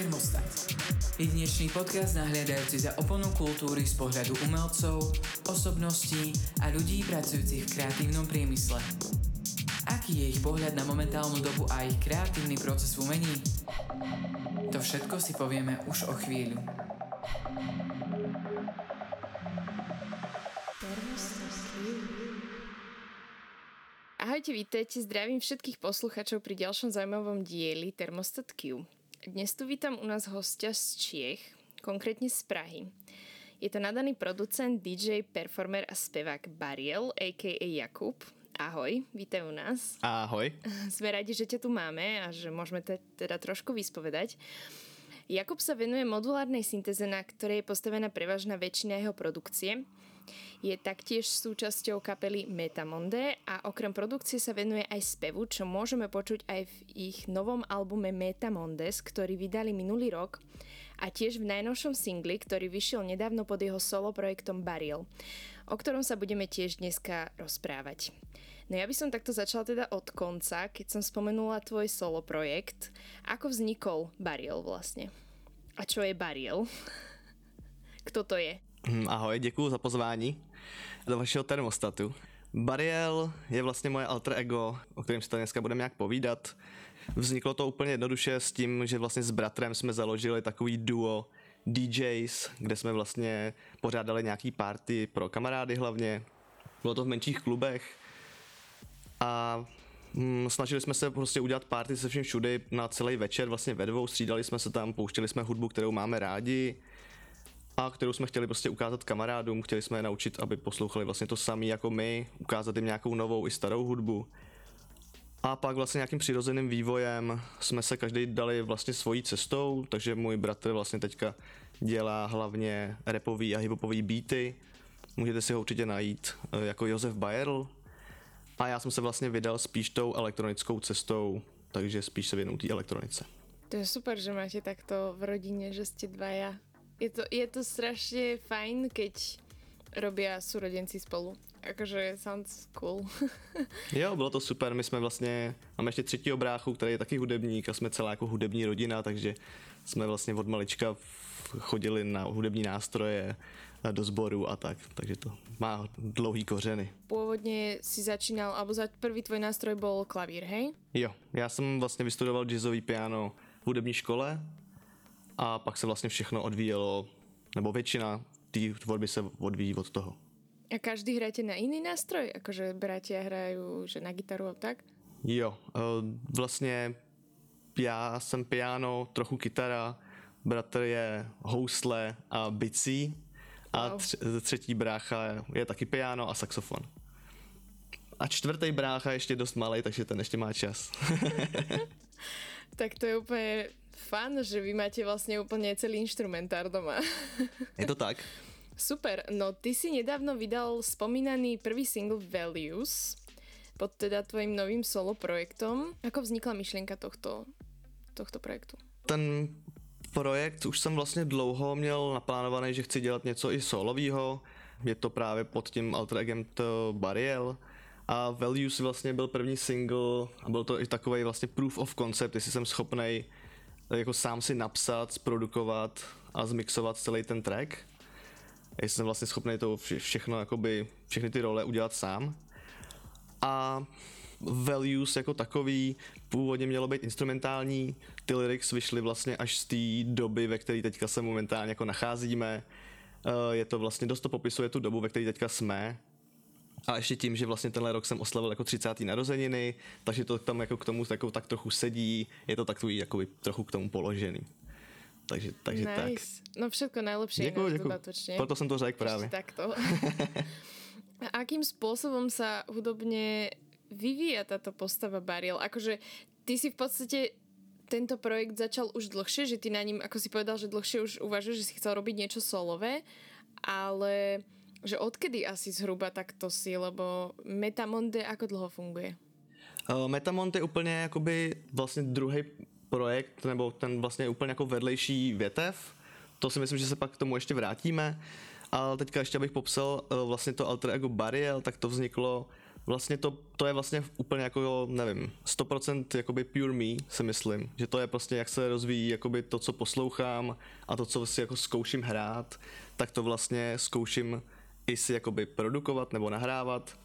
Termostat. Jedinečný podcast nahliadajúci za oponu kultúry z pohľadu umelcov, osobností a ľudí pracujúcich v kreatívnom priemysle. Aký je ich pohľad na momentálnu dobu a ich kreatívny proces v umení? To všetko si povieme už o chvíľu. Ahojte, vítajte, zdravím všetkých posluchačov pri ďalšom zaujímavom dieli Thermostat Q. Dnes tu vítam u nás hostia z Čiech, konkrétne z Prahy. Je to nadaný producent, DJ, performer a spevák Bariel, a.k.a. Jakub. Ahoj, vítaj u nás. Ahoj. Sme radi, že ťa tu máme a že môžeme te, teda trošku vyspovedať. Jakub sa venuje modulárnej syntéze, na ktorej je postavená prevažná väčšina jeho produkcie – je taktiež súčasťou kapely Metamonde a okrem produkcie sa venuje aj spevu, čo môžeme počuť aj v ich novom albume Metamondes, ktorý vydali minulý rok a tiež v najnovšom singli, ktorý vyšiel nedávno pod jeho solo projektom Bariel, o ktorom sa budeme tiež dneska rozprávať. No ja by som takto začala teda od konca, keď som spomenula tvoj solo projekt. Ako vznikol Bariel vlastne? A čo je Bariel? Kto to je? Hm, ahoj, děkuji za pozvání do vašeho termostatu. Bariel je vlastně moje alter ego, o kterém si to dneska budeme nějak povídat. Vzniklo to úplně jednoduše s tím, že vlastně s bratrem jsme založili takový duo DJs, kde jsme vlastně pořádali nějaký party pro kamarády hlavně. Bylo to v menších klubech a hm, snažili jsme se prostě udělat party se všem všude na celý večer, vlastně ve dvou, střídali jsme se tam, pouštěli jsme hudbu, kterou máme rádi a kterou jsme chtěli prostě ukázat kamarádům, chtěli jsme je naučit, aby poslouchali vlastně to samé jako my, ukázat jim nějakou novou i starou hudbu. A pak vlastně nějakým přirozeným vývojem jsme se každý dali vlastně svojí cestou, takže můj bratr vlastně teďka dělá hlavně repový a hiphopový beaty. Můžete si ho určitě najít eh, jako Josef Bayerl. A já jsem se vlastně vydal spíš tou elektronickou cestou, takže spíš se věnu té elektronice. To je super, že máte takto v rodině, že jste dvaja je to, je to strašne fajn, keď robia súrodenci spolu. Akože sounds cool. jo, bylo to super, my jsme vlastně, máme ještě třetího bráchu, který je taky hudebník a jsme celá jako hudební rodina, takže jsme vlastně od malička chodili na hudební nástroje, do sboru a tak, takže to má dlouhý kořeny. Původně si začínal, alebo za prvý tvoj nástroj byl klavír, hej? Jo, já jsem vlastně vystudoval jazzový piano v hudební škole a pak se vlastně všechno odvíjelo, nebo většina té tvorby se odvíjí od toho. A každý hráte na jiný nástroj? Akože bratia hrajú že na gitaru a tak? Jo, eh, vlastně já jsem piano, trochu kytara, bratr je housle a bicí a wow. tř- třetí brácha je taky piano a saxofon. A čtvrtý brácha je ještě dost malý, takže ten ještě má čas. tak to je úplně fun, že vy máte vlastne úplne celý instrumentár doma. Je to tak. Super, no ty si nedávno vydal spomínaný prvý single Values pod teda tvojím novým solo projektom. Ako vznikla myšlienka tohto, tohto projektu? Ten projekt už jsem vlastně dlouho měl naplánovaný, že chci dělat něco i solového. Je to právě pod tím alter egem Bariel. A Values vlastně byl první single a byl to i takový vlastně proof of concept, jestli jsem schopný jako sám si napsat, zprodukovat a zmixovat celý ten track. Já jsem vlastně schopný to všechno, jakoby, všechny ty role udělat sám. A values jako takový původně mělo být instrumentální, ty lyrics vyšly vlastně až z té doby, ve které teďka se momentálně jako nacházíme. Eh, je to vlastně, dost to popisuje tu dobu, ve které teďka jsme, a ještě tím, že vlastně tenhle rok jsem oslavil jako 30. narozeniny, takže to tam jako k tomu jako tak trochu sedí, je to takový jako trochu k tomu položený. Takže, takže nice. tak. No všetko najlepšie děkuji, děkuji. Proto jsem to řekl právě. takto. A akým spôsobom sa hudobne vyvíja táto postava Bariel? Akože ty si v podstate tento projekt začal už dlhšie, že ty na ním, ako si povedal, že dlhšie už uvažuješ, že si chcel robiť niečo solové, ale že odkedy asi zhruba takto si, lebo Metamonde ako dlho funguje? Uh, Metamonde je úplně jakoby vlastně druhý projekt, nebo ten vlastně úplně jako vedlejší větev. To si myslím, že se pak k tomu ještě vrátíme. Ale teďka ještě abych popsal uh, vlastně to alter ego Bariel, tak to vzniklo vlastně to, to je vlastně úplně jako, nevím, 100% jakoby pure me, si myslím, že to je prostě jak se rozvíjí jakoby to, co poslouchám a to, co si jako zkouším hrát, tak to vlastně zkouším i si jakoby produkovat nebo nahrávat.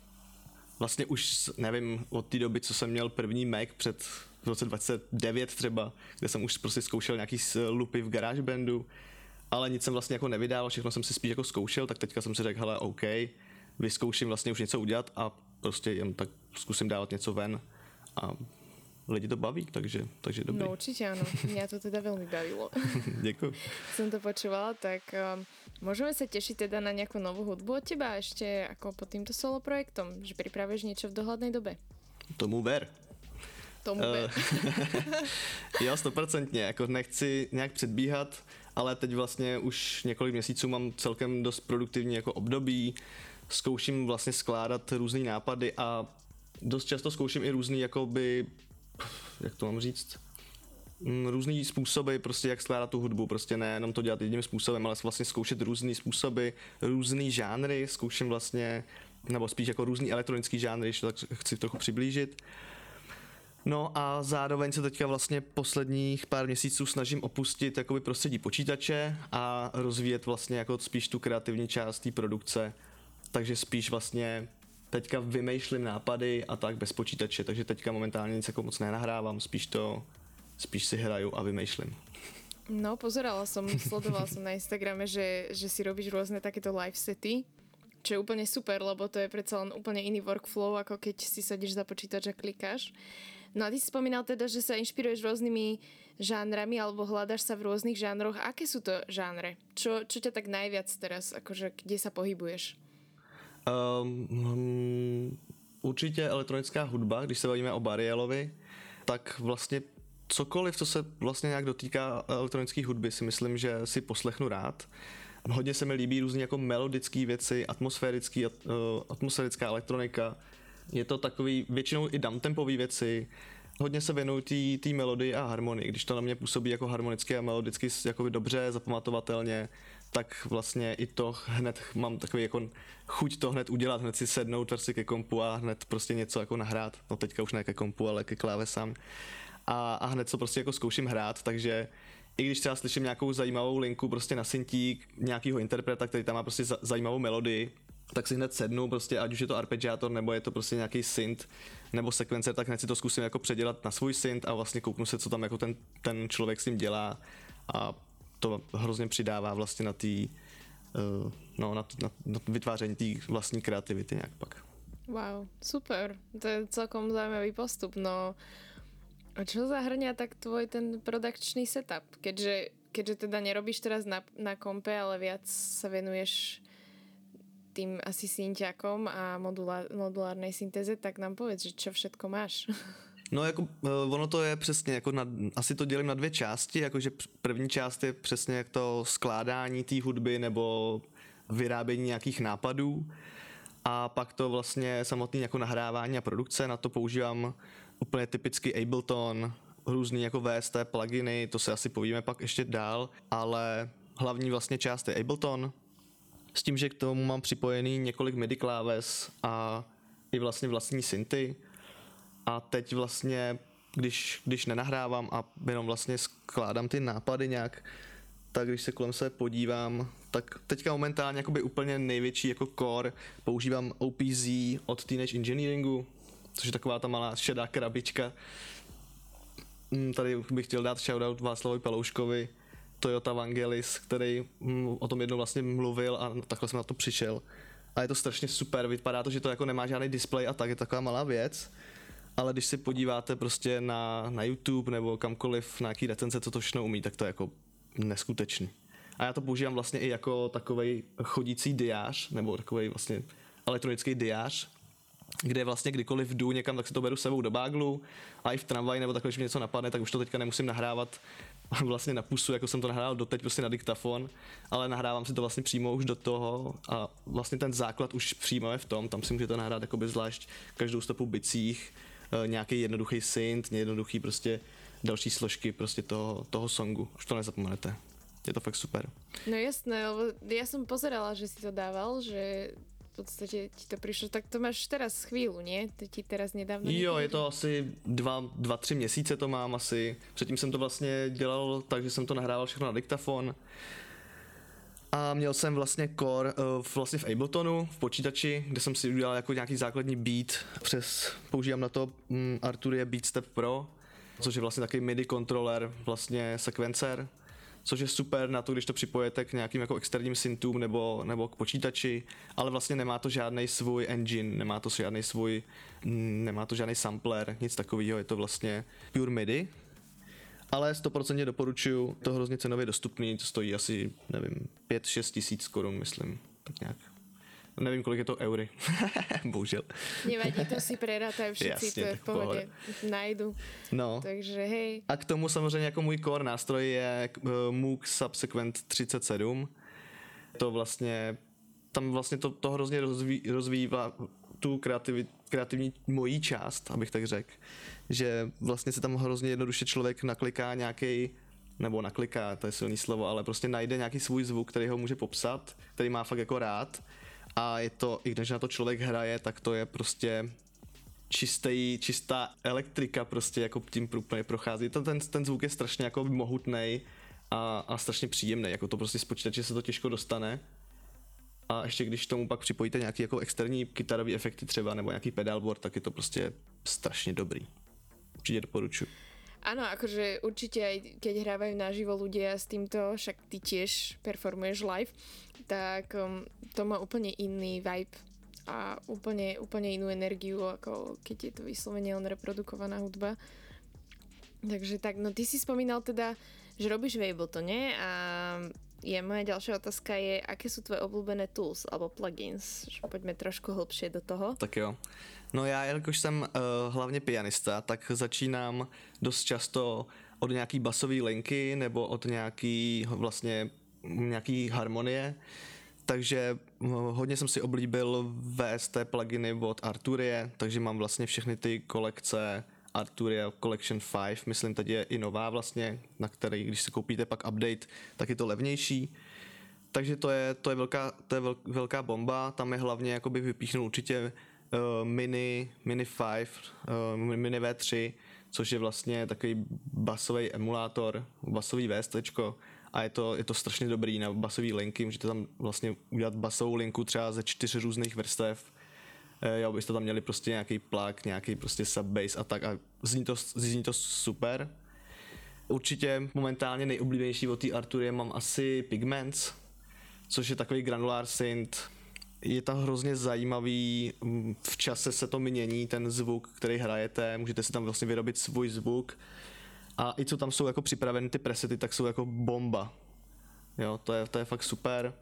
Vlastně už, nevím, od té doby, co jsem měl první Mac před v roce 2009 třeba, kde jsem už prostě zkoušel nějaký lupy v GarageBandu, ale nic jsem vlastně jako nevydával, všechno jsem si spíš jako zkoušel, tak teďka jsem si řekl, hele, OK, vyzkouším vlastně už něco udělat a prostě jen tak zkusím dávat něco ven a lidi to baví, takže, takže dobrý. No určitě ano, mě to teda velmi bavilo. Děkuji. Jsem to počúvala, tak um, můžeme se těšit teda na nějakou novou hudbu od teba ještě jako pod tímto solo projektom, že připravíš něco v dohledné době. Tomu ver. Tomu ver. Uh, jo, stoprocentně, jako nechci nějak předbíhat, ale teď vlastně už několik měsíců mám celkem dost produktivní jako období, zkouším vlastně skládat různé nápady a dost často zkouším i různý jakoby, jak to mám říct, mm, různý způsoby, prostě jak skládat tu hudbu, prostě ne jenom to dělat jedním způsobem, ale vlastně zkoušet různý způsoby, různý žánry, zkouším vlastně, nebo spíš jako různý elektronický žánry, když to tak chci trochu přiblížit. No a zároveň se teďka vlastně posledních pár měsíců snažím opustit jakoby prostředí počítače a rozvíjet vlastně jako spíš tu kreativní část té produkce, takže spíš vlastně teďka vymýšlím nápady a tak bez počítače, takže teďka momentálně nic jako moc nenahrávám, spíš to, spíš si hraju a vymýšlím. No, pozerala som, sledovala som na Instagrame, že, že si robíš rôzne takéto live sety, čo je úplne super, lebo to je predsa len úplne iný workflow, ako keď si sadíš za počítač a klikáš. No a ty si spomínal teda, že sa inšpiruješ rôznymi žánrami alebo hľadaš sa v rôznych žánroch. Aké sú to žánre? Čo, čo ťa tak najviac teraz, akože kde sa pohybuješ? Um, určitě elektronická hudba, když se bavíme o Barielovi, tak vlastně cokoliv, co se vlastně nějak dotýká elektronické hudby, si myslím, že si poslechnu rád. Hodně se mi líbí různé jako melodické věci, atmosférický, uh, atmosférická elektronika. Je to takový většinou i downtempový věci. Hodně se věnuju té melodii a harmonii, když to na mě působí jako harmonicky a melodicky jako dobře, zapamatovatelně, tak vlastně i to hned mám takový jako chuť to hned udělat, hned si sednout prostě ke kompu a hned prostě něco jako nahrát. No teďka už ne ke kompu, ale ke klávesám. A, a hned co prostě jako zkouším hrát, takže i když třeba slyším nějakou zajímavou linku prostě na syntík nějakého interpreta, který tam má prostě zajímavou melodii, tak si hned sednu, prostě ať už je to arpeggiátor, nebo je to prostě nějaký synth, nebo sekvencer, tak hned si to zkusím jako předělat na svůj synth a vlastně kouknu se, co tam jako ten, ten člověk s ním dělá a to hrozně přidává vlastně na tý, uh, no, na, na, na vytváření té vlastní kreativity nějak pak. Wow, super. To je celkom zaujímavý postup. No, a čo zahrňa tak tvoj ten produkčný setup? Keďže, keďže teda nerobíš teraz na, na kompe, ale viac sa venuješ tým asi synťakom a modulár, modulárnej syntéze, tak nám povedz, že čo všetko máš. No jako eh, ono to je přesně, jako na, asi to dělím na dvě části, jakože první část je přesně jak to skládání té hudby nebo vyrábění nějakých nápadů. A pak to vlastně samotný jako nahrávání a produkce, na to používám úplně typicky Ableton, různý jako VST pluginy, to se asi povíme pak ještě dál, ale hlavní vlastně část je Ableton, s tím, že k tomu mám připojený několik MIDI kláves a i vlastně vlastní synty, a teď vlastně, když, když nenahrávám a jenom vlastně skládám ty nápady nějak, tak když se kolem se podívám, tak teďka momentálně jakoby úplně největší jako core používám OPZ od Teenage Engineeringu, což je taková ta malá šedá krabička. Mm, tady bych chtěl dát shoutout Václavovi Pelouškovi, Toyota Vangelis, který mm, o tom jednou vlastně mluvil a takhle jsem na to přišel. A je to strašně super, vypadá to, že to jako nemá žádný display a tak, je taková malá věc ale když si podíváte prostě na, na YouTube nebo kamkoliv, na jaký recenze, co to všechno umí, tak to je jako neskutečný. A já to používám vlastně i jako takový chodící diář, nebo takový vlastně elektronický diář, kde vlastně kdykoliv jdu někam, tak si to beru sebou do báglu a i v tramvaji nebo takhle, když mi něco napadne, tak už to teďka nemusím nahrávat vlastně na pusu, jako jsem to nahrál doteď prostě na diktafon, ale nahrávám si to vlastně přímo už do toho a vlastně ten základ už přímo je v tom, tam si můžete nahrát jakoby zvlášť každou stopu bicích, nějaký jednoduchý synth, jednoduchý prostě další složky prostě toho, toho songu. Už to nezapomenete. Je to fakt super. No jasné, lebo ja som pozerala, že si to dával, že podstate ti to prišlo, tak to máš teraz chvíľu, nie? To ti teraz nedávno... Jo, je to asi dva, dva, tři měsíce to mám asi. Předtím jsem to vlastně dělal tak, že jsem to nahrával všechno na diktafon. A měl jsem vlastně core uh, vlastně v Abletonu, v počítači, kde jsem si udělal jako nějaký základní beat. Přes, používám na to um, Arturia Beatstep Pro, což je vlastně takový MIDI kontroler, vlastně sekvencer, což je super na to, když to připojete k nějakým jako externím syntům nebo, nebo k počítači, ale vlastně nemá to žádný svůj engine, nemá to žádný svůj, nemá to žádný sampler, nic takového, je to vlastně pure MIDI, ale 100% doporučuju, to hrozně cenově dostupný, to stojí asi, nevím, 5-6 tisíc korun, myslím, tak nějak. Nevím, kolik je to eury. Bohužel. Nevadí, to si prerátají všichni, Jasně, to je v pohodě. Najdu. No. Takže hej. A k tomu samozřejmě jako můj core nástroj je uh, Moog Subsequent 37. To vlastně, tam vlastně to, to hrozně rozví, rozvívá tu kreativit, kreativní mojí část, abych tak řekl. Že vlastně se tam hrozně jednoduše člověk nakliká nějaký nebo nakliká, to je silný slovo, ale prostě najde nějaký svůj zvuk, který ho může popsat, který má fakt jako rád a je to, i když na to člověk hraje, tak to je prostě čistý, čistá elektrika prostě jako tím úplně prochází. To, ten, ten zvuk je strašně jako mohutný a, a strašně příjemný, jako to prostě z počítače se to těžko dostane. A ještě když tomu pak připojíte nějaký jako externí kytarový efekty třeba nebo nějaký pedalboard, tak je to prostě strašně dobrý. Určitě doporučuji. Áno, akože určite aj keď hrávajú naživo ľudia s týmto, však ty tiež performuješ live, tak um, to má úplne iný vibe a úplne, úplne inú energiu, ako keď je to vyslovene len reprodukovaná hudba. Takže tak, no ty si spomínal teda, že robíš v Abletone a je moja ďalšia otázka je, aké sú tvoje obľúbené tools alebo plugins? Poďme trošku hlbšie do toho. Tak jo. No já, jelikož jsem uh, hlavně pianista, tak začínám dost často od nějaký basové linky nebo od nějaký vlastně nějaký harmonie. Takže uh, hodně jsem si oblíbil VST pluginy od Arturie, takže mám vlastně všechny ty kolekce Arturia Collection 5, myslím teď je i nová vlastně, na který, když si koupíte pak update, tak je to levnější. Takže to je, to je, velká, to je velká bomba, tam je hlavně jakoby vypíchnul určitě uh, Mini, Mini 5, uh, Mini V3, což je vlastně takový basový emulátor, basový VST, a je to, je to strašně dobrý na basový linky, můžete tam vlastně udělat basovou linku třeba ze čtyř různých vrstev, eh, jo, byste tam měli prostě nějaký plug, nějaký prostě subbase a tak a zní to, zní to super. Určitě momentálně nejoblíbenější od té Arturie mám asi Pigments, což je takový granulár synth, je to hrozně zajímavý, mm, v čase se to mění, ten zvuk, který hrajete, můžete si tam vlastně vyrobit svůj zvuk a i co tam jsou jako připraveny ty presety, tak jsou jako bomba. Jo, to je, to je fakt super.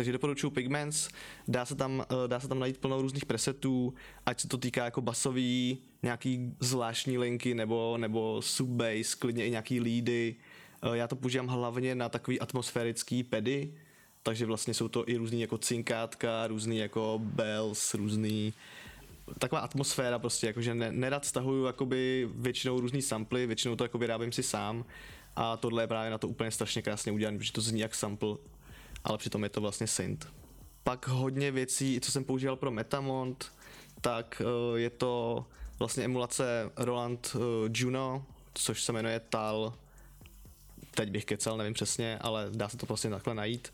Takže doporučuji Pigments, dá se, tam, eh, dá se tam najít plno různých presetů, ať se to týká jako basový, nějaký zvláštní linky nebo, nebo sub-bass, klidně i nějaký lídy. Eh, já to používám hlavně na takový atmosférický pedy, takže vlastně jsou to i různý jako cinkátka, různý jako bells, různý taková atmosféra prostě, jakože ne, nerad stahuju jakoby většinou různý samply, většinou to jako vyrábím si sám a tohle je právě na to úplně strašně krásně udělané, protože to zní jak sample, ale přitom je to vlastně synth. Pak hodně věcí, co jsem používal pro Metamont, tak uh, je to vlastně emulace Roland uh, Juno, což se jmenuje TAL, teď bych kecal, nevím přesně, ale dá se to prostě takhle najít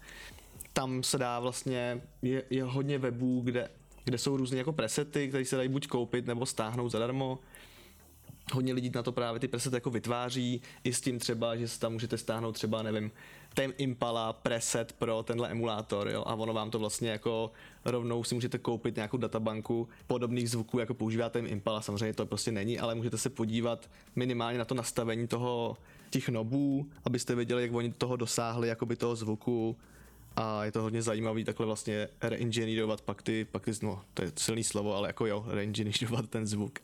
tam se dá vlastně, je, je hodně webů, kde, kde jsou různé jako presety, které se dají buď koupit nebo stáhnout zadarmo. Hodně lidí na to právě ty presety jako vytváří, i s tím třeba, že si tam můžete stáhnout třeba, nevím, Tame Impala preset pro tenhle emulátor, jo, a ono vám to vlastně jako rovnou si můžete koupit nějakou databanku podobných zvuků, jako používá Tame Impala, samozřejmě to prostě není, ale můžete se podívat minimálně na to nastavení toho, těch nobů, abyste věděli, jak oni toho dosáhli, jakoby toho zvuku, a je to hodně zajímavý takhle vlastně reinženýrovat pak ty, pak ty, no to je silný slovo, ale jako jo, reinženýrovat ten zvuk.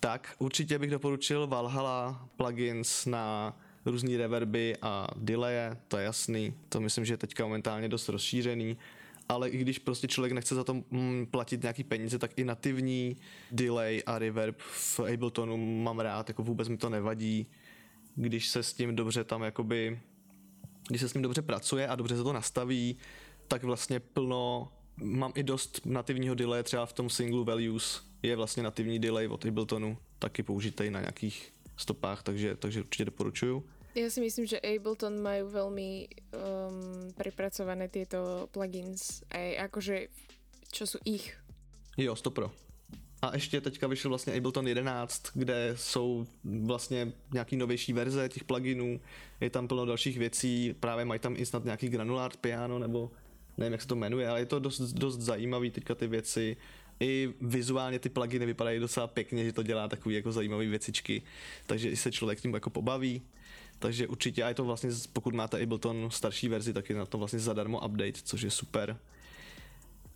Tak určitě bych doporučil Valhalla plugins na různé reverby a delaye, to je jasný, to myslím, že je teďka momentálně dost rozšířený, ale i když prostě člověk nechce za to mm, platit nějaký peníze, tak i nativní delay a reverb v Abletonu mám rád, jako vůbec mi to nevadí, když se s tím dobře tam jakoby když se s ním dobře pracuje a dobře se to nastaví, tak vlastně plno mám i dost nativního delay, třeba v tom singlu Values je vlastně nativní delay od Abletonu, taky použitej na nějakých stopách, takže, takže určitě doporučuju. Ja si myslím, že Ableton majú veľmi um, prepracované tieto plugins, aj akože čo sú ich. Jo, stopro. A ještě teďka vyšel vlastně Ableton 11, kde jsou vlastně nějaký novější verze těch pluginů, je tam plno dalších věcí, právě mají tam i snad nějaký granular piano, nebo nevím, jak se to jmenuje, ale je to dost, dost zajímavý teďka ty věci. I vizuálně ty pluginy vypadají docela pěkně, že to dělá takový jako zajímavý věcičky, takže se člověk tím jako pobaví. Takže určitě, a je to vlastně, pokud máte Ableton starší verzi, tak je na to vlastně zadarmo update, což je super.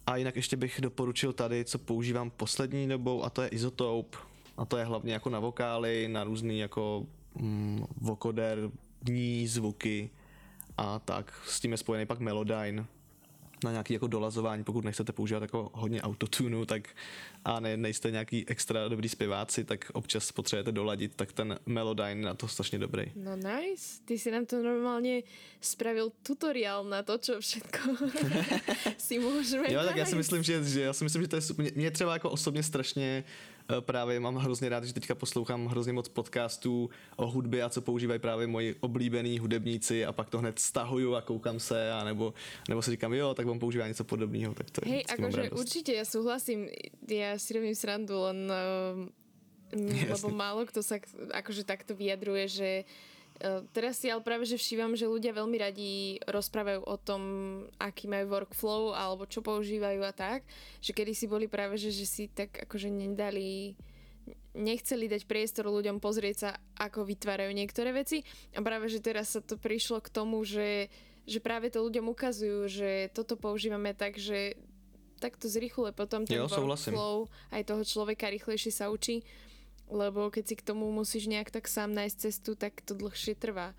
A jinak ještě bych doporučil tady, co používám poslední dobou, a to je Isotope. A to je hlavně jako na vokály, na různý jako mm, vokoder, dní, zvuky a tak. S tím je spojený pak Melodyne, na nějaký jako dolazování, pokud nechcete používat jako hodně autotunu, tak a ne, nejste nějaký extra dobrý zpěváci, tak občas potřebujete doladit, tak ten Melodyne na to strašně dobrý. No nice, ty si nám to normálně spravil tutoriál na to, čo všetko si můžeme Jo, tak já si myslím, že, že já si myslím, že to je super. Mě třeba jako osobně strašně právě mám hrozně rád, že teďka poslouchám hrozně moc podcastů o hudbě a co používají právě moji oblíbení hudebníci a pak to hned stahuju a koukám se a nebo, nebo si říkám, jo, tak vám používá něco podobného. Tak to je, Hej, akože určitě, já souhlasím, já si robím srandu, len uh, lebo málo kto sa akože takto vyjadruje, že E, teraz si ale práve že všívam, že ľudia veľmi radi rozprávajú o tom, aký majú workflow alebo čo používajú a tak, že kedy si boli práve, že, že si tak akože nedali nechceli dať priestor ľuďom pozrieť sa, ako vytvárajú niektoré veci. A práve, že teraz sa to prišlo k tomu, že, že práve to ľuďom ukazujú, že toto používame tak, že takto zrychluje potom ten jo, workflow aj toho človeka rýchlejšie sa učí lebo keď si k tomu musíš nejak tak sám nájsť cestu, tak to dlhšie trvá.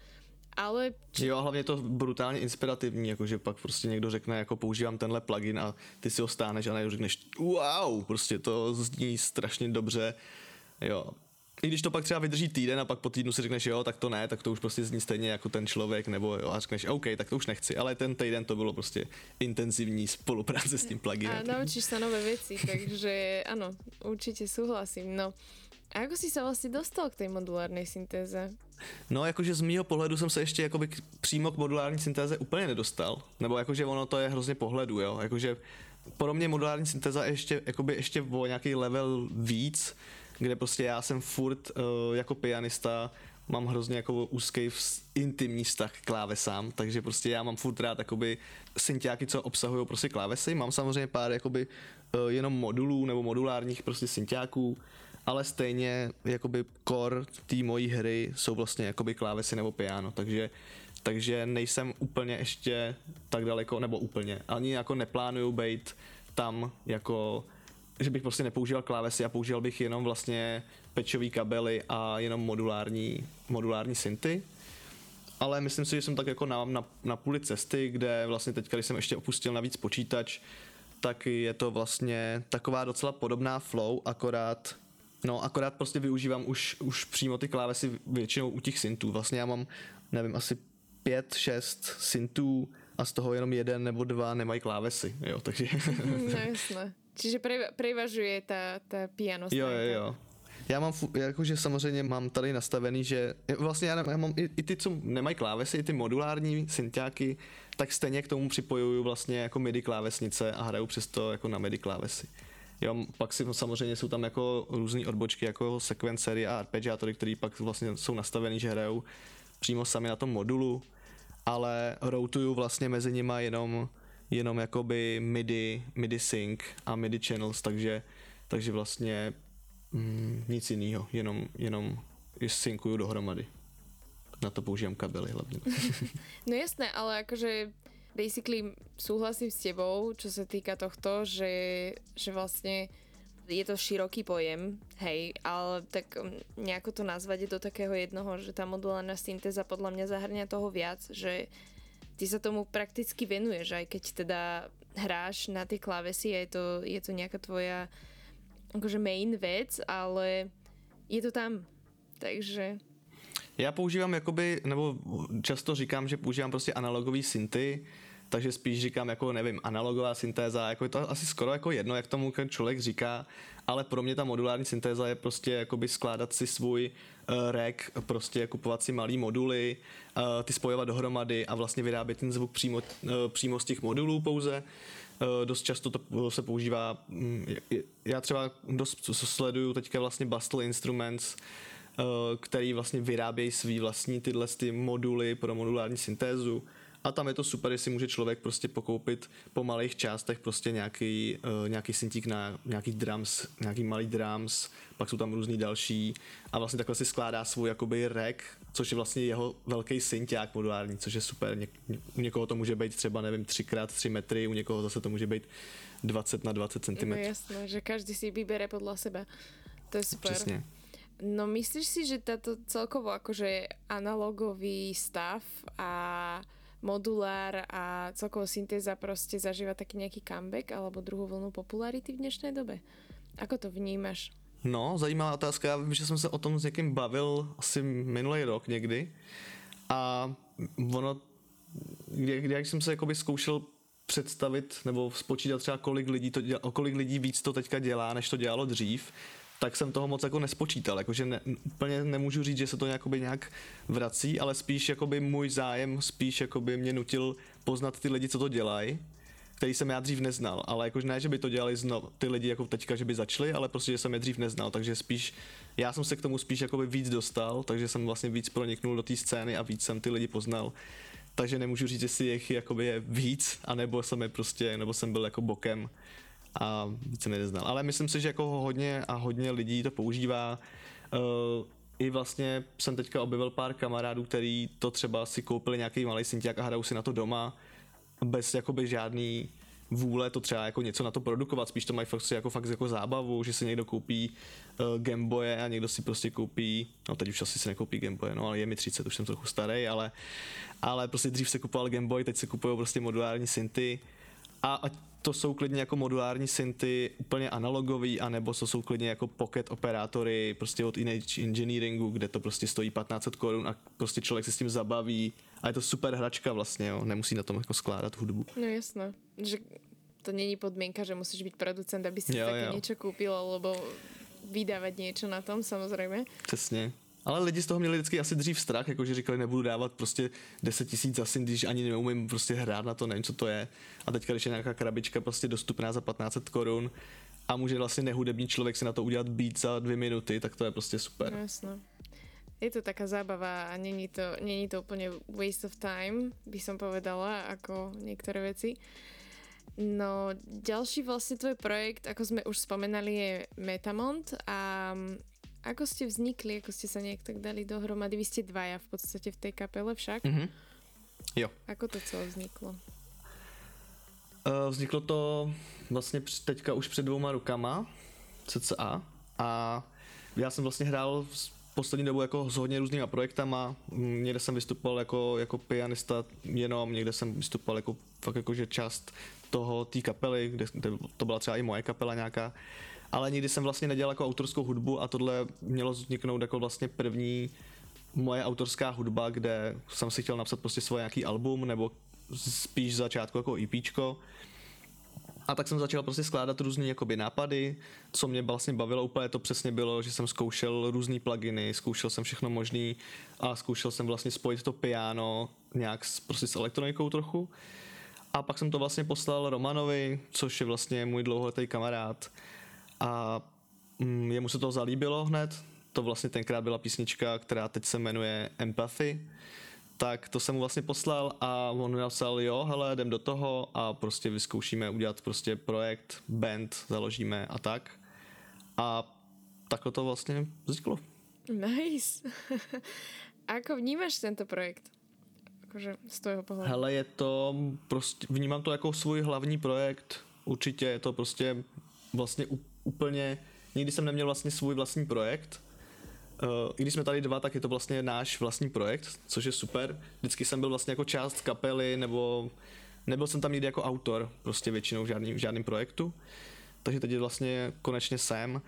Ale... Jo, hlavně je to brutálně inspirativní, jakože pak prostě někdo řekne, jako používám tenhle plugin a ty si ho stáneš a najednou řekneš, wow, prostě to zní strašně dobře, jo. I když to pak třeba vydrží týden a pak po týdnu si řekneš, jo, tak to ne, tak to už prostě zní stejně jako ten člověk, nebo jo, a řekneš, OK, tak to už nechci, ale ten týden to bylo prostě intenzivní spolupráce s tím pluginem. A naučíš se nové věci, takže ano, určitě souhlasím, no. A ako si sa vlastně dostal k té modulárnej syntéze? No, jakože z mýho pohledu jsem se ještě jakoby přímo k modulární syntéze úplně nedostal. Nebo jakože ono to je hrozně pohledu, jo. Jakože pro mě modulární syntéza je ještě, jakoby ještě o nějaký level víc, kde prostě já jsem furt uh, jako pianista mám hrozně jako úzký intimní vztah k klávesám, takže prostě já mám furt rád jakoby syntiáky, co obsahují prostě klávesy. Mám samozřejmě pár jakoby uh, jenom modulů nebo modulárních prostě syntiáků, ale stejně jakoby core té mojí hry jsou vlastně jakoby klávesy nebo piano, takže takže nejsem úplně ještě tak daleko, nebo úplně, ani jako neplánuju být tam jako že bych prostě nepoužíval klávesy a používal bych jenom vlastně pečový kabely a jenom modulární, modulární synty. Ale myslím si, že jsem tak jako na, na, na půli cesty, kde vlastně teď, když jsem ještě opustil navíc počítač, tak je to vlastně taková docela podobná flow, akorát No, akorát prostě využívám už, už přímo ty klávesy většinou u těch syntů. Vlastně já mám, nevím, asi pět, šest syntů a z toho jenom jeden nebo dva nemají klávesy, jo, takže... no jasné. Čiže prevažuje ta, ta piano Jo, jo, jo. Já mám, jakože samozřejmě mám tady nastavený, že vlastně já, já mám i, i ty, co nemají klávesy, i ty modulární synťáky, tak stejně k tomu připojuju vlastně jako MIDI klávesnice a hraju přesto jako na MIDI klávesy. Jo, pak si samozřejmě jsou tam jako různé odbočky, jako sekvencery a arpeggiátory, které pak vlastně jsou nastavený, že hrajou přímo sami na tom modulu, ale routuju vlastně mezi nima jenom, jenom jakoby MIDI, MIDI sync a MIDI channels, takže, takže vlastně mm, nic jiného, jenom, jenom je synkuju dohromady. Na to používám kabely hlavně. no jasné, ale jakože basically súhlasím s tebou, čo sa týka tohto, že, že vlastne je to široký pojem, hej, ale tak um, nejako to nazvať do takého jednoho, že tá modulárna syntéza podľa mňa zahrňa toho viac, že ty sa tomu prakticky venuješ, aj keď teda hráš na tie klávesy a je to, je to nejaká tvoja akože main vec, ale je to tam, takže... Já používám jakoby, nebo často říkám, že používám prostě analogový synty, takže spíš říkám jako nevím, analogová syntéza, jako je to asi skoro jako jedno, jak tomu člověk říká, ale pro mě ta modulární syntéza je prostě jakoby skládat si svůj uh, rack, prostě kupovat si malý moduly, uh, ty spojovat dohromady a vlastně vyrábět ten zvuk přímo, uh, přímo z těch modulů pouze. Uh, dost často to se používá, um, já třeba dost sleduju teďka vlastně Bastel Instruments, který vlastně vyrábějí svý vlastní tyhle ty moduly pro modulární syntézu a tam je to super, že si může člověk prostě pokoupit po malých částech prostě nějaký, uh, nějaký syntík na nějaký drums, nějaký malý drums, pak jsou tam různý další a vlastně takhle si skládá svůj jakoby rack, což je vlastně jeho velký synťák modulární, což je super. Ně, u někoho to může být třeba, nevím, 3x3 metry, u někoho zase to může být 20 na 20 cm. No jasné, že každý si vybere podle sebe. To je super. Přesně. No myslíš si, že táto celkovo akože analogový stav a modulár a celkovo syntéza prostě zažíva taký nejaký comeback alebo druhou vlnu popularity v dnešnej dobe? Ako to vnímáš? No, zajímavá otázka. Já vím, že jsem se o tom s někým bavil asi minulý rok někdy. A ono, jak jsem se jakoby zkoušel představit nebo spočítat třeba kolik lidí, to dělá, kolik lidí víc to teďka dělá, než to dělalo dřív, tak jsem toho moc jako nespočítal, jakože ne, úplně nemůžu říct, že se to jakoby nějak vrací, ale spíš jakoby můj zájem spíš jakoby mě nutil poznat ty lidi, co to dělají, který jsem já dřív neznal, ale jakože ne, že by to dělali znovu, ty lidi jako teďka, že by začali, ale prostě, že jsem je dřív neznal, takže spíš, já jsem se k tomu spíš jakoby víc dostal, takže jsem vlastně víc proniknul do té scény a víc jsem ty lidi poznal. Takže nemůžu říct, jestli jich jakoby je víc, anebo jsem je prostě, nebo jsem byl jako bokem a víc jsem je neznal. Ale myslím si, že jako hodně a hodně lidí to používá. Uh, i vlastně jsem teďka objevil pár kamarádů, který to třeba si koupili nějaký malý syntiák a hrajou si na to doma bez jakoby žádný vůle to třeba jako něco na to produkovat, spíš to mají fakt jako fakt jako zábavu, že si někdo koupí uh, Gameboye a někdo si prostě koupí, no teď už asi si nekoupí Gameboye, no ale je mi 30, už jsem trochu starý, ale, ale prostě dřív se kupoval Gameboy, teď se kupují prostě modulární synty a, a to jsou klidně jako modulární synty úplně analogový, anebo to jsou klidně jako pocket operátory prostě od Image Engineeringu, kde to prostě stojí 1500 korun a prostě člověk se s tím zabaví a je to super hračka vlastně, jo, nemusí na tom jako skládat hudbu. No jasné, že to není podmínka, že musíš být producent, aby si jo, také jo. něco koupil, alebo vydávat něco na tom samozřejmě. Přesně. Ale lidi z toho měli vždycky asi dřív strach, jakože říkali, nebudu dávat prostě 10 tisíc za když ani neumím prostě hrát na to, nevím, co to je. A teďka, když je nějaká krabička prostě dostupná za 1500 korun a může vlastně nehudební člověk si na to udělat beat za dvě minuty, tak to je prostě super. No, jasno. Je to taká zábava a není to, není to úplně waste of time, by som povedala, ako niektoré veci. No, ďalší vlastne tvoj projekt, ako sme už spomenali, je Metamont a ako ste vznikli, ako ste sa nejak tak dali dohromady? Vy ste dvaja v podstate v tej kapele však? Mm-hmm. Jo. Ako to celé vzniklo? Uh, vzniklo to vlastně teďka už před dvouma rukama, cca, a já jsem vlastně hrál poslední dobu jako s hodně různýma projektama, někde jsem vystupoval jako, jako pianista jenom, někde jsem vystupoval jako fakt jako, že část toho, té kapely, kde, kde to byla třeba i moje kapela nějaká, ale nikdy jsem vlastně nedělal jako autorskou hudbu a tohle mělo vzniknout jako vlastně první moje autorská hudba, kde jsem si chtěl napsat prostě svoje nějaký album nebo spíš začátku jako EPčko. A tak jsem začal prostě skládat různé jakoby nápady, co mě vlastně bavilo úplně to přesně bylo, že jsem zkoušel různé pluginy, zkoušel jsem všechno možný a zkoušel jsem vlastně spojit to piano nějak s, prostě s elektronikou trochu. A pak jsem to vlastně poslal Romanovi, což je vlastně můj dlouholetý kamarád a mm, jemu se to zalíbilo hned, to vlastně tenkrát byla písnička, která teď se jmenuje Empathy, tak to jsem mu vlastně poslal a on mi napsal, jo, hele, jdem do toho a prostě vyzkoušíme udělat prostě projekt, band, založíme a tak. A takhle to vlastně vzniklo. Nice. a ako vnímáš tento projekt? Akože z toho pohledu. Hele, je to prostě, vnímám to jako svůj hlavní projekt. Určitě je to prostě vlastně úplně, nikdy jsem neměl vlastně svůj vlastní projekt, Uh, I když jsme tady dva, tak je to vlastně náš vlastní projekt, což je super. Vždycky jsem byl vlastně jako část kapely, nebo nebyl jsem tam nikdy jako autor, prostě většinou v, žádný, v žádném projektu. Takže teď je vlastně konečně jsem.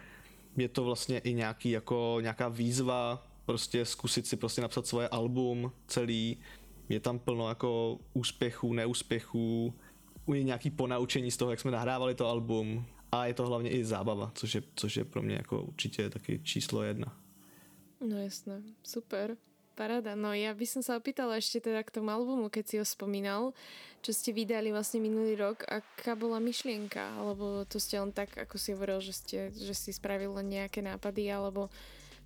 Je to vlastně i nějaký jako nějaká výzva, prostě zkusit si prostě napsat svoje album celý. je tam plno jako úspěchů, neúspěchů, je nějaký ponaučení z toho, jak jsme nahrávali to album a je to hlavně i zábava, což je, což je pro mě jako určitě taky číslo jedna. No jasné, super. Paráda. No ja by som sa opýtala ešte teda k tomu albumu, keď si ho spomínal, čo ste vydali vlastne minulý rok, aká bola myšlienka? Alebo to ste len tak, ako si hovoril, že, ste, že si spravil len nejaké nápady, alebo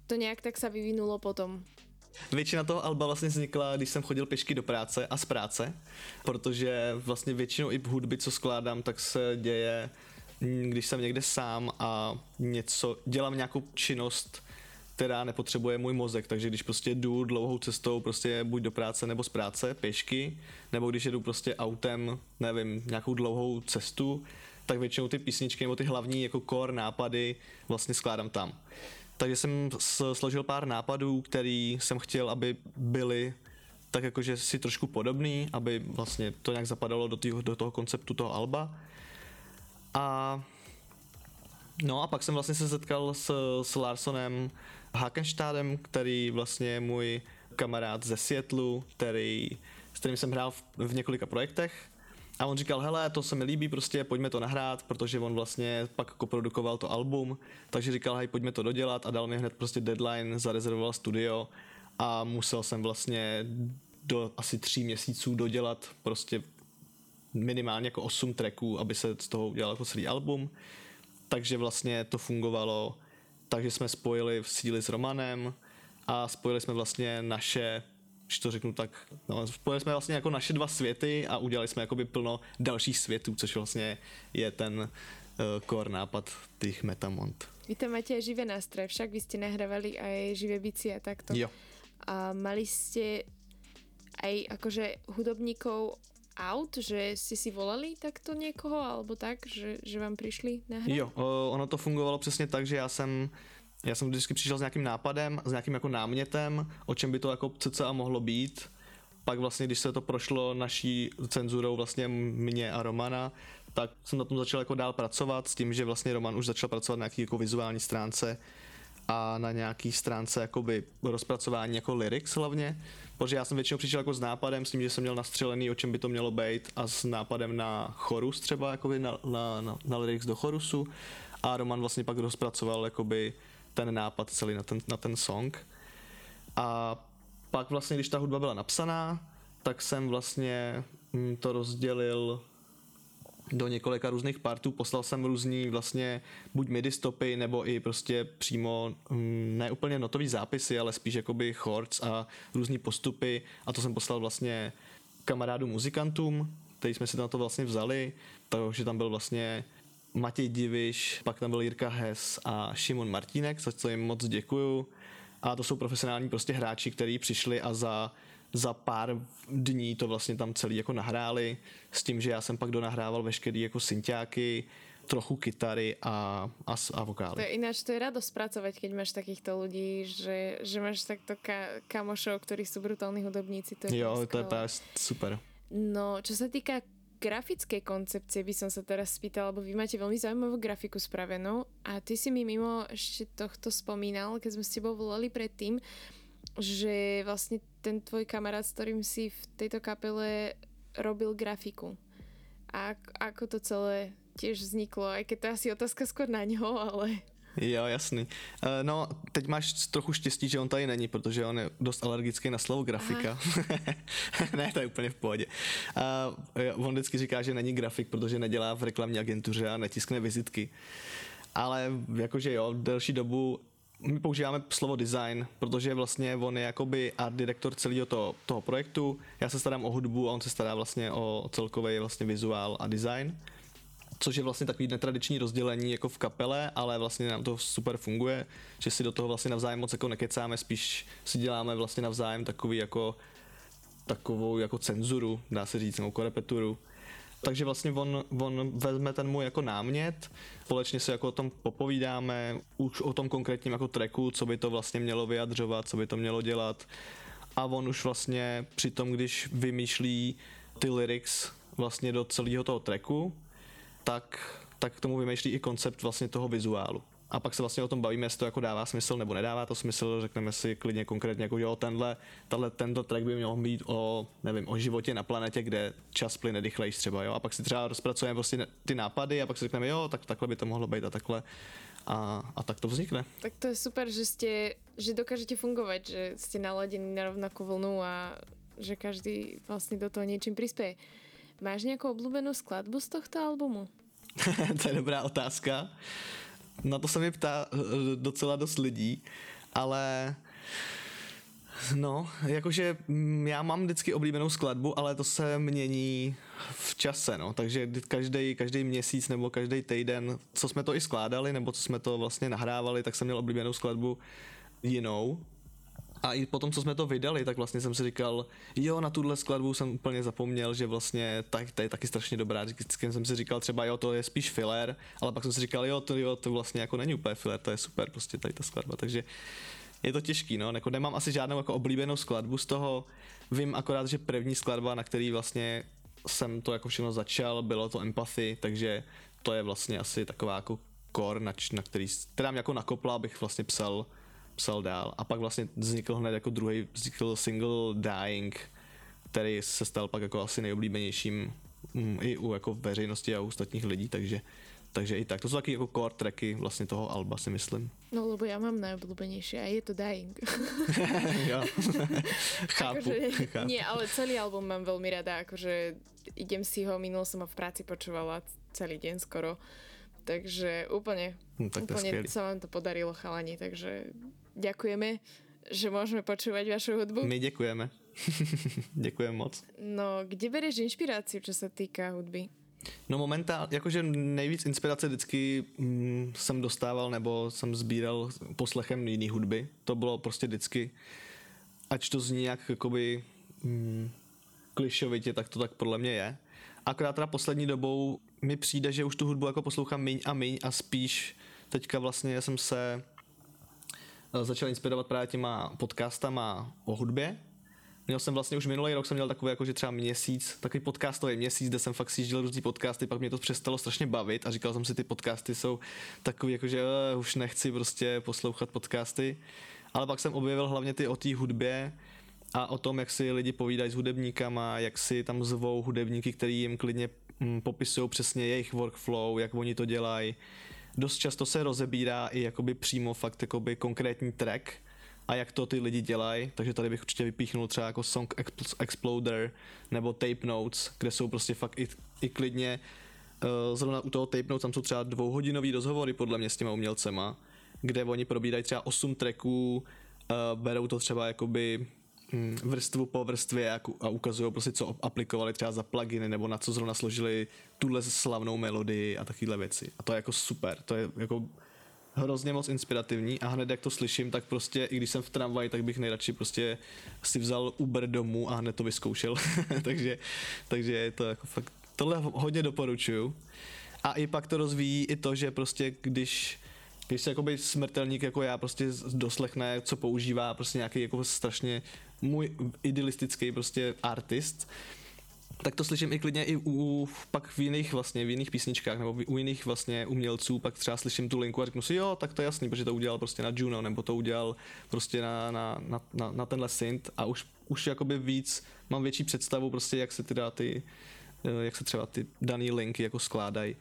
to nějak tak sa vyvinulo potom? Většina toho alba vlastně vznikla, když jsem chodil pěšky do práce a z práce, protože vlastně většinou i hudby, co skládám, tak se děje, když jsem někde sám a něco, dělám nějakou činnost, která nepotřebuje můj mozek, takže když prostě jdu dlouhou cestou, prostě buď do práce nebo z práce, pěšky, nebo když jedu prostě autem, nevím, nějakou dlouhou cestu, tak většinou ty písničky nebo ty hlavní jako core nápady vlastně skládám tam. Takže jsem složil pár nápadů, který jsem chtěl, aby byly tak jakože si trošku podobný, aby vlastně to nějak zapadalo do, tý, do toho konceptu toho alba. A no a pak jsem vlastně se setkal s, s Larsonem Hakenstadem, který vlastně je můj kamarád ze Seattlu, který, s kterým jsem hrál v, v několika projektech. A on říkal, hele, to se mi líbí, prostě pojďme to nahrát, protože on vlastně pak koprodukoval to album, takže říkal, hej, pojďme to dodělat a dal mi hned prostě deadline, zarezervoval studio a musel jsem vlastně do asi tří měsíců dodělat prostě minimálně jako 8 tracků, aby se z toho udělal jako celý album. Takže vlastně to fungovalo takže jsme spojili v síly s Romanem a spojili jsme vlastně naše když to řeknu tak, no, spojili jsme vlastně jako naše dva světy a udělali jsme jakoby plno dalších světů, což vlastně je ten uh, core nápad těch Metamont. Vy tam máte aj živé nástroje, však vy ste nahrávali aj živé bici a takto. Jo. A mali ste aj akože hudobníkov aut, že si si volali takto někoho, alebo tak, že, že vám přišli nahrát? Jo, ono to fungovalo přesně tak, že já jsem já jsem vždycky přišel s nějakým nápadem, s nějakým jako námětem, o čem by to jako cca mohlo být. Pak vlastně, když se to prošlo naší cenzurou vlastně mě a Romana, tak jsem na tom začal jako dál pracovat s tím, že vlastně Roman už začal pracovat na nějaký jako vizuální stránce a na nějaký stránce jakoby rozpracování jako lyrics hlavně, protože já jsem většinou přišel jako s nápadem, s tím, že jsem měl nastřelený, o čem by to mělo být a s nápadem na chorus třeba, jakoby na, na, na, na lyrics do chorusu. A Roman vlastně pak rozpracoval jakoby ten nápad celý na ten, na ten song. A pak vlastně, když ta hudba byla napsaná, tak jsem vlastně mm, to rozdělil do několika různých partů, poslal jsem různý vlastně buď midi stopy, nebo i prostě přímo mm, ne úplně notový zápisy, ale spíš jakoby chords a různý postupy. A to jsem poslal vlastně kamarádům muzikantům, který jsme si na to vlastně vzali, takže tam byl vlastně Matěj Diviš, pak tam byl Jirka Hes a Šimon Martínek, za co jim moc děkuju. A to jsou profesionální prostě hráči, kteří přišli a za za pár dní to vlastně tam celý jako nahráli s tím, že já jsem pak donahrával veškerý jako synťáky, trochu kytary a, a, a vokály. To je ináč, to je rado spracovať, keď máš takýchto ľudí, že, že máš takto ka, kamošov, ktorí sú brutálni hudobníci. To je jo, to je super. No, čo sa týka grafickej koncepcie by som sa teraz spýtala, lebo vy máte veľmi zaujímavú grafiku spravenú a ty si mi mimo ešte tohto spomínal, keď sme s tebou volali predtým, že vlastne ten tvoj kamarát, s ktorým si v tejto kapele robil grafiku. A ako to celé tiež vzniklo, aj keď to je asi otázka skôr na něho, ale... Jo, jasný. Uh, no, teď máš trochu štěstí, že on tady není, protože on je dost alergický na slovo grafika. ne, to je úplně v pohodě. Uh, on vždycky říká, že není grafik, protože nedělá v reklamní agentuře a netiskne vizitky. Ale jakože jo, delší dobu my používáme slovo design, protože vlastně on je jakoby art direktor celého toho, toho projektu. Já se starám o hudbu a on se stará vlastně o celkový vlastně vizuál a design. Což je vlastně takový netradiční rozdělení jako v kapele, ale vlastně nám to super funguje, že si do toho vlastně navzájem moc jako nekecáme, spíš si děláme vlastně navzájem takový jako takovou jako cenzuru, dá se říct, nebo korepeturu takže vlastně on, on vezme ten můj jako námět, společně se jako o tom popovídáme, už o tom konkrétním jako tracku, co by to vlastně mělo vyjadřovat, co by to mělo dělat. A on už vlastně při tom, když vymýšlí ty lyrics vlastně do celého toho tracku, tak, tak k tomu vymýšlí i koncept vlastně toho vizuálu. A pak se vlastně o tom bavíme, jestli to jako dává smysl nebo nedává to smysl, řekneme si klidně konkrétně, jako jo, tenhle, tenhle, tento track by měl být o, nevím, o životě na planetě, kde čas plyne rychlejší třeba, jo, a pak si třeba rozpracujeme prostě ty nápady a pak si řekneme, jo, tak takhle by to mohlo být a takhle a, a tak to vznikne. Tak to je super, že jste, že dokážete fungovat, že jste naladení na rovnakú vlnu a že každý vlastně do toho něčím prispěje. Máš nějakou oblíbenou skladbu z tohto albumu? to je dobrá otázka. Na to se mi ptá eh, docela dost lidí, ale No, jakože mm, já mám vždycky oblíbenou skladbu, ale to se mění v čase, no, takže každý, každý měsíc nebo každý týden, co jsme to i skládali, nebo co jsme to vlastně nahrávali, tak jsem měl oblíbenou skladbu jinou. A i potom, co jsme to vydali, tak vlastně jsem si říkal, jo, na tuhle skladbu jsem úplně zapomněl, že vlastně tak, to je taky strašně dobrá. Vždycky jsem si říkal třeba, jo, to je spíš filler, ale pak jsem si říkal, jo, to, jo, to vlastně jako není úplně filler, to je super, prostě tady ta skladba. Takže je to těžký, no, jako nemám asi žádnou jako oblíbenou skladbu z toho, vím akorát, že první skladba, na který vlastně jsem to jako všechno začal, bylo to Empathy, takže to je vlastně asi taková jako core, na, na který, která mě jako nakopla, abych vlastně psal, psal dál. A pak vlastně vznikl hned jako druhý, vznikl single Dying, který se stal pak jako asi nejoblíbenějším mm, i u jako veřejnosti a u ostatních lidí, takže takže i tak. To jsou taky jako core tracky vlastně toho Alba, si myslím. No, lebo já mám nejoblíbenější a je to Dying. jo. chápu, akože, chápu. Nie, ale celý album mám veľmi rada, akože idem si ho, minul som ho v práci počúvala celý deň skoro. Takže úplne, hm, tak úplne sa vám to podarilo, chalani, takže ďakujeme, že môžeme počúvať vašu hudbu. My ďakujeme. Ďakujem moc. No, kde bereš inšpiráciu, čo sa týka hudby? No momentálně, jakože nejvíc inspirace vždycky mm, jsem dostával nebo jsem sbíral poslechem jiný hudby. To bylo prostě vždycky, ať to zní jak jakoby mm, klišovitě, tak to tak podle mě je. Akorát teda poslední dobou mi přijde, že už tu hudbu jako poslouchám míň a míň a spíš teďka vlastně jsem se začal inspirovat právě těma podcastama o hudbě, Měl jsem vlastně už minulý rok jsem měl takový jako, že třeba měsíc, takový podcastový měsíc, kde jsem fakt sjížděl různý podcasty, pak mě to přestalo strašně bavit a říkal jsem si, ty podcasty jsou takový jako, že uh, už nechci prostě poslouchat podcasty. Ale pak jsem objevil hlavně ty o té hudbě a o tom, jak si lidi povídají s hudebníkama, jak si tam zvou hudebníky, který jim klidně mm, popisují přesně jejich workflow, jak oni to dělají. Dost často se rozebírá i jakoby přímo fakt jakoby konkrétní track, a jak to ty lidi dělají, takže tady bych určitě vypíchnul třeba jako Song Exploder nebo Tape Notes, kde jsou prostě fakt i, i klidně uh, zrovna u toho Tape Notes tam jsou třeba dvouhodinový rozhovory podle mě s těma umělcema, kde oni probírají třeba 8 tracků, uh, berou to třeba jakoby vrstvu po vrstvě a, a ukazují prostě, co aplikovali třeba za pluginy, nebo na co zrovna složili tuhle slavnou melodii a takovéhle věci. A to je jako super, to je jako hrozně moc inspirativní a hned jak to slyším, tak prostě i když jsem v tramvaji, tak bych nejradši prostě si vzal Uber domů a hned to vyzkoušel. takže, takže je to jako fakt, tohle hodně doporučuju. A i pak to rozvíjí i to, že prostě když když se jakoby smrtelník jako já prostě doslechne, co používá prostě nějaký jako strašně můj idealistický prostě artist, tak to slyším i klidně i u, pak v jiných vlastně, v jiných písničkách nebo u jiných vlastně umělců, pak třeba slyším tu linku a řeknu si, jo, tak to je jasný, protože to udělal prostě na Juno, nebo to udělal prostě na, na, na, na, na tenhle synth a už, už jakoby víc, mám větší představu prostě, jak se teda ty, eh, jak se třeba ty daný linky jako skládají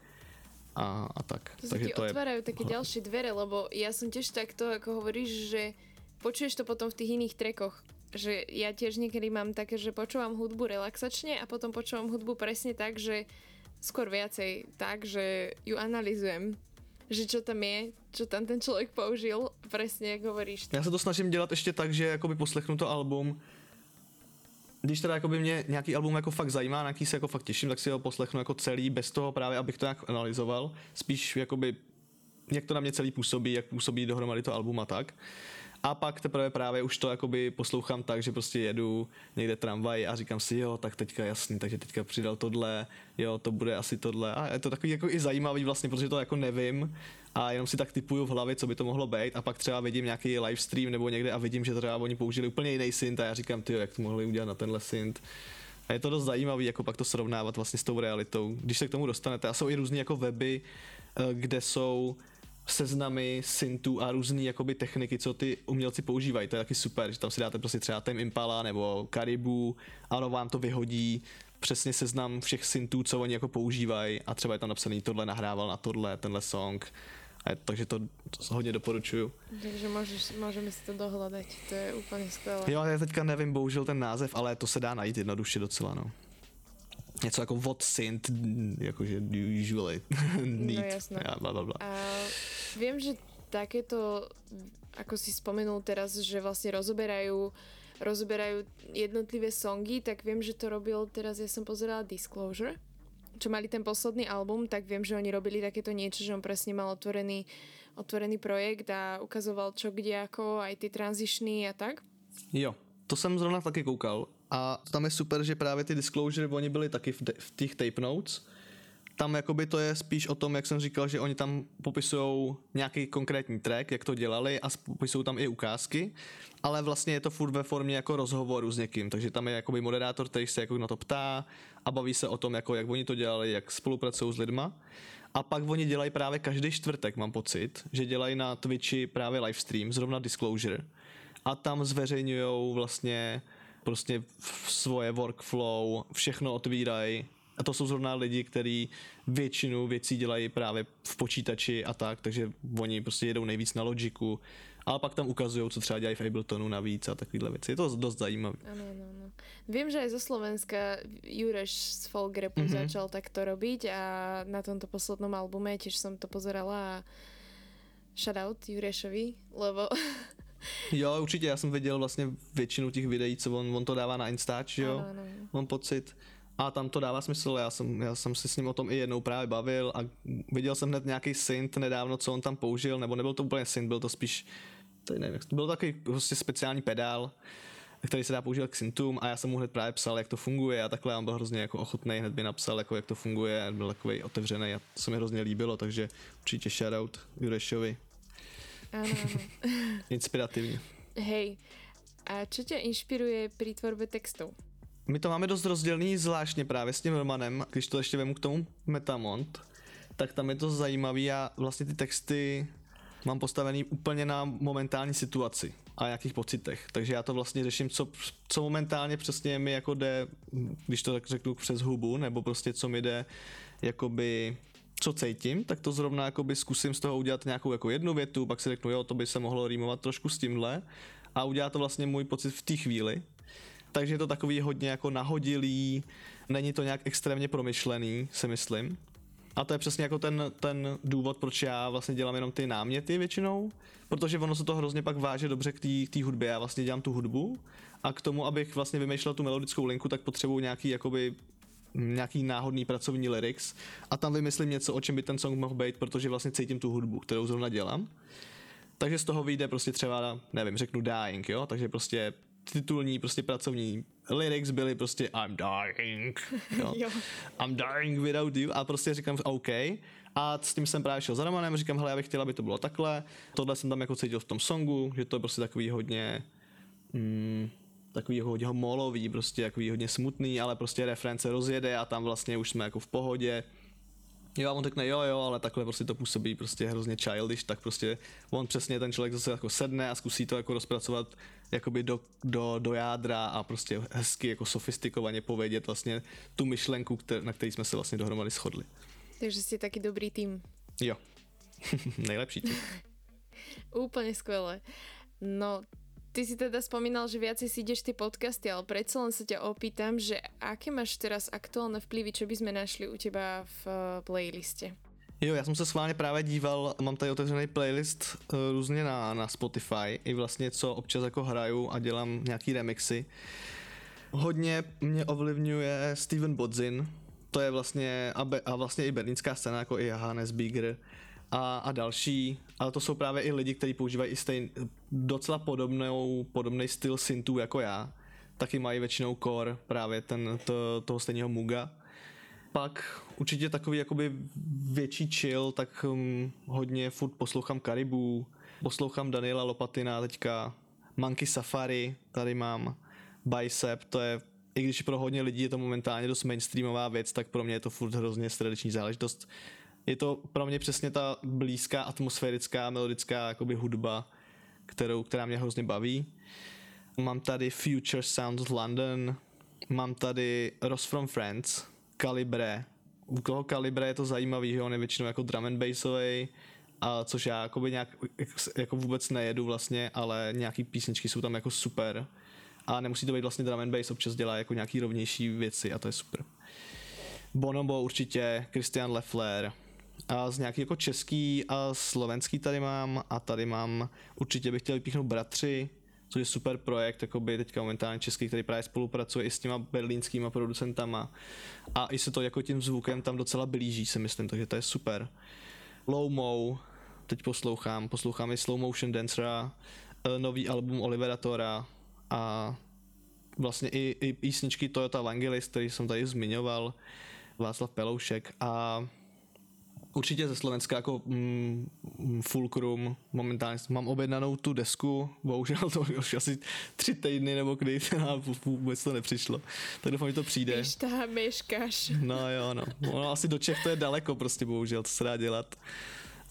a, a tak. To Takže to otvárajú je... také ďalšie dvere, lebo ja som tiež takto, ako hovoríš, že počuješ to potom v tých iných trekoch že ja tiež niekedy mám také, že počúvam hudbu relaxačne a potom počúvam hudbu presne tak, že skôr viacej tak, že ju analizujem že čo tam je, čo tam ten člověk použil, přesně jak hovoríš. Já se to snažím dělat ještě tak, že jakoby poslechnu to album, když teda jakoby mě nějaký album jako fakt zajímá, na jaký se jako fakt těším, tak si ho poslechnu jako celý, bez toho právě, abych to nějak analyzoval, spíš jakoby jak to na mě celý působí, jak působí dohromady to album a tak. A pak teprve právě už to jakoby poslouchám tak, že prostě jedu někde tramvaj a říkám si, jo, tak teďka jasný, takže teďka přidal tohle, jo, to bude asi tohle. A je to takový jako i zajímavý vlastně, protože to jako nevím a jenom si tak typuju v hlavě, co by to mohlo být a pak třeba vidím nějaký live stream nebo někde a vidím, že třeba oni použili úplně jiný synth a já říkám, ty jak to mohli udělat na tenhle synth. A je to dost zajímavý, jako pak to srovnávat vlastně s tou realitou, když se k tomu dostanete. A jsou i různé jako weby, eh, kde jsou seznamy syntů a různé jakoby techniky, co ty umělci používají. To je taky super, že tam si dáte prostě třeba Tem Impala nebo Karibu a ono vám to vyhodí přesně seznam všech syntů, co oni jako používají a třeba je tam napsaný tohle nahrával na tohle, tenhle song. A je, takže to, to hodně doporučuju. Takže můžeš, můžeme si to dohledat, to je úplně skvělé. Jo, já teďka nevím bohužel ten název, ale to se dá najít jednoduše docela, no. Něco jako what synth, jakože usually need. No jasné. Ja, bla, bla, bla. A viem, že takéto, ako si spomenul teraz, že vlastne rozoberajú rozoberajú jednotlivé songy, tak viem, že to robil teraz, ja som pozerala Disclosure, čo mali ten posledný album, tak viem, že oni robili takéto niečo, že on presne mal otvorený, otvorený projekt a ukazoval čo, kde, ako, aj tie transičný a tak. Jo, to jsem zrovna taky koukal a tam je super, že právě ty disclosure, oni byli taky v, v těch tape notes. Tam jakoby to je spíš o tom, jak jsem říkal, že oni tam popisují nějaký konkrétní track, jak to dělali a popisují tam i ukázky, ale vlastně je to furt ve formě jako rozhovoru s někým, takže tam je jakoby moderátor, který se jako na to ptá a baví se o tom, jako jak oni to dělali, jak spolupracují s lidma. A pak oni dělají právě každý čtvrtek, mám pocit, že dělají na Twitchi právě livestream, zrovna Disclosure. A tam zveřejňují vlastně prostě svoje workflow, všechno otvírají. A to jsou zrovna lidi, kteří většinu věcí dělají právě v počítači a tak, takže oni prostě jedou nejvíc na Logiku, ale pak tam ukazují, co třeba dělají v Abletonu navíc a takovéhle věci. Je to dost zajímavé. Ano, ano, ano. Vím, že aj zo Slovenska Jureš z Mhm. mm-hmm. začal takto robiť a na tomto poslednom albume tiež som to pozerala a shoutout Jurešovi, lebo Jo, určitě, já jsem viděl vlastně většinu těch videí, co on, on to dává na Instač, jo, Ano, ano. mám pocit. A tam to dává smysl, já jsem, já jsem si s ním o tom i jednou právě bavil a viděl jsem hned nějaký synth nedávno, co on tam použil, nebo nebyl to úplně synth, byl to spíš, to nevím, jak to byl takový prostě speciální pedál, který se dá používat k synthům a já jsem mu hned právě psal, jak to funguje a takhle on byl hrozně jako ochotný, hned by napsal, jako jak to funguje a byl takový otevřený a to se mi hrozně líbilo, takže určitě shoutout Jurešovi, áno, áno. inspirativní. Hej, a čo ťa inšpiruje pri tvorbe textov? My to máme dost rozdělený zvláštně právě s tím Romanem, když to ještě vemu k tomu Metamont, tak tam je to zajímavý a vlastně ty texty mám postavený úplně na momentální situaci a jakých pocitech. Takže já to vlastně řeším, co, co momentálně přesně mi jako jde, když to tak řeknu přes hubu, nebo prostě co mi jde jakoby co cítím, tak to zrovna jakoby zkusím z toho udělat nějakou jako jednu větu, pak si řeknu, jo, to by se mohlo rýmovat trošku s tímhle a udělá to vlastně můj pocit v té chvíli. Takže je to takový hodně jako nahodilý, není to nějak extrémně promyšlený, si myslím. A to je přesně jako ten, ten důvod, proč já vlastně dělám jenom ty náměty většinou, protože ono se to hrozně pak váže dobře k té hudbě. Já vlastně dělám tu hudbu a k tomu, abych vlastně vymýšlel tu melodickou linku, tak potřebuji nějaký jakoby nějaký náhodný pracovní lyrics a tam vymyslím něco, o čem by ten song mohl být, protože vlastně cítím tu hudbu, kterou zrovna dělám. Takže z toho vyjde prostě třeba, nevím, řeknu dying, jo, takže prostě titulní, prostě pracovní lyrics byly prostě I'm dying, jo. Jo. I'm dying without you a prostě říkám OK. A s tím jsem právě šel za Romanem, říkám, hele, já bych chtěl, aby to bylo takhle. Tohle jsem tam jako cítil v tom songu, že to je prostě takový hodně mm, takový hodně molový, prostě takový hodně smutný, ale prostě reference rozjede a tam vlastně už jsme jako v pohodě. Jo, a on řekne, jo, jo, ale takhle prostě to působí prostě hrozně childish, tak prostě on přesně ten člověk zase jako sedne a zkusí to jako rozpracovat jakoby do, do, do jádra a prostě hezky jako sofistikovaně povědět vlastně tu myšlenku, kter, na který jsme se vlastně dohromady shodli. Takže ste taký dobrý tým. Jo. Nejlepší tým. Úplne skvelé. No, ty si teda spomínal, že viacej si ideš ty podcasty, ale predsa len sa ťa opýtam, že aké máš teraz aktuálne vplyvy, čo by sme našli u teba v eh, playliste? Jo, já jsem se schválně právě díval, mám tady otevřený playlist uh, různě na, na Spotify, i vlastně co občas jako hraju a dělám nějaký remixy. Hodně mě ovlivňuje Steven Bodzin, to je vlastně, a, be, a vlastně i berlínská scéna, jako i Hannes Bieger a, a další, ale to jsou právě i lidi, kteří používají i stejn, docela podobnou, podobný styl syntů jako já. Taky mají většinou core, právě ten, to, toho stejného Muga. Pak určitě takový jakoby větší chill, tak um, hodně furt poslouchám Karibu, poslouchám Daniela Lopatina teďka, Monkey Safari, tady mám, Bicep, to je, i když pro hodně lidí je to momentálně dost mainstreamová věc, tak pro mě je to furt hrozně tradiční záležitost. Je to pro mě přesně ta blízká atmosférická melodická jakoby hudba, kterou, která mě hrozně baví. Mám tady Future Sounds London, mám tady Ross from Friends, Calibre. U koho Calibre je to zajímavý, že on je většinou jako drum and bassový, a což já jakoby nějak, jako vůbec nejedu vlastně, ale nějaký písničky jsou tam jako super. A nemusí to být vlastně drum and bass, občas dělá jako nějaký rovnější věci a to je super. Bonobo určitě, Christian Leffler, a z nějaký jako český a slovenský tady mám a tady mám, určitě bych chtěl vypíchnout Bratři, což je super projekt, by teďka momentálně český, který právě spolupracuje i s těma berlínskýma producentama a i se to jako tím zvukem tam docela blíží, si myslím, takže to je super. Low teď poslouchám, poslouchám i Slow Motion Dancera, eh, nový album Olivera Tora a vlastně i, i písničky Toyota Evangelist, který jsem tady zmiňoval, Václav Peloušek a určitě ze Slovenska jako mm, Fulcrum, momentálně mám objednanou tu desku, bohužel to už asi tři týdny nebo kdy a vůbec to nepřišlo. Tak doufám, že to přijde. Víš, tam meškáš. No jo, no. Ono asi do Čech to je daleko prostě, bohužel, to se dá dělat.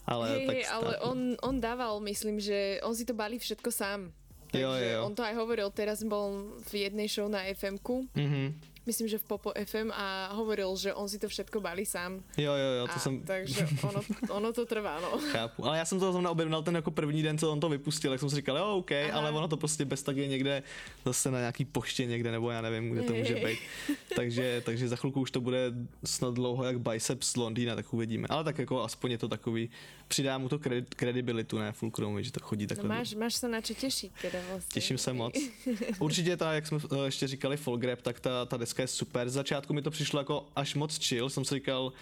Ale, hej, tak hej, ale on, on dával, myslím, že on si to balí všetko sám. Takže jo, jo. on to aj hovoril, teraz bol v jednej show na FM-ku. Mm-hmm myslím, že v Popo FM a hovoril, že on si to všetko balí sám. Jo, jo, jo, to a, jsem... Takže ono, ono to trvá, no. Chápu, ale já jsem to zrovna objevil ten jako první den, co on to vypustil, tak jsem si říkal, jo, OK, Aha. ale ono to prostě bez tak je někde zase na nějaký poště někde, nebo já nevím, kde to může být. takže, takže za chvilku už to bude snad dlouho jak Biceps z Londýna, tak uvidíme. Ale tak jako aspoň je to takový, přidá mu to kredibilitu, ne, Fulcrum, že to chodí takhle. No máš, máš se na čo těšit teda vlastně. Těším se moc. Určitě ta, jak jsme eh, ještě říkali, folk rap, tak ta, ta deska je super. Z začátku mi to přišlo jako až moc chill, jsem si říkal,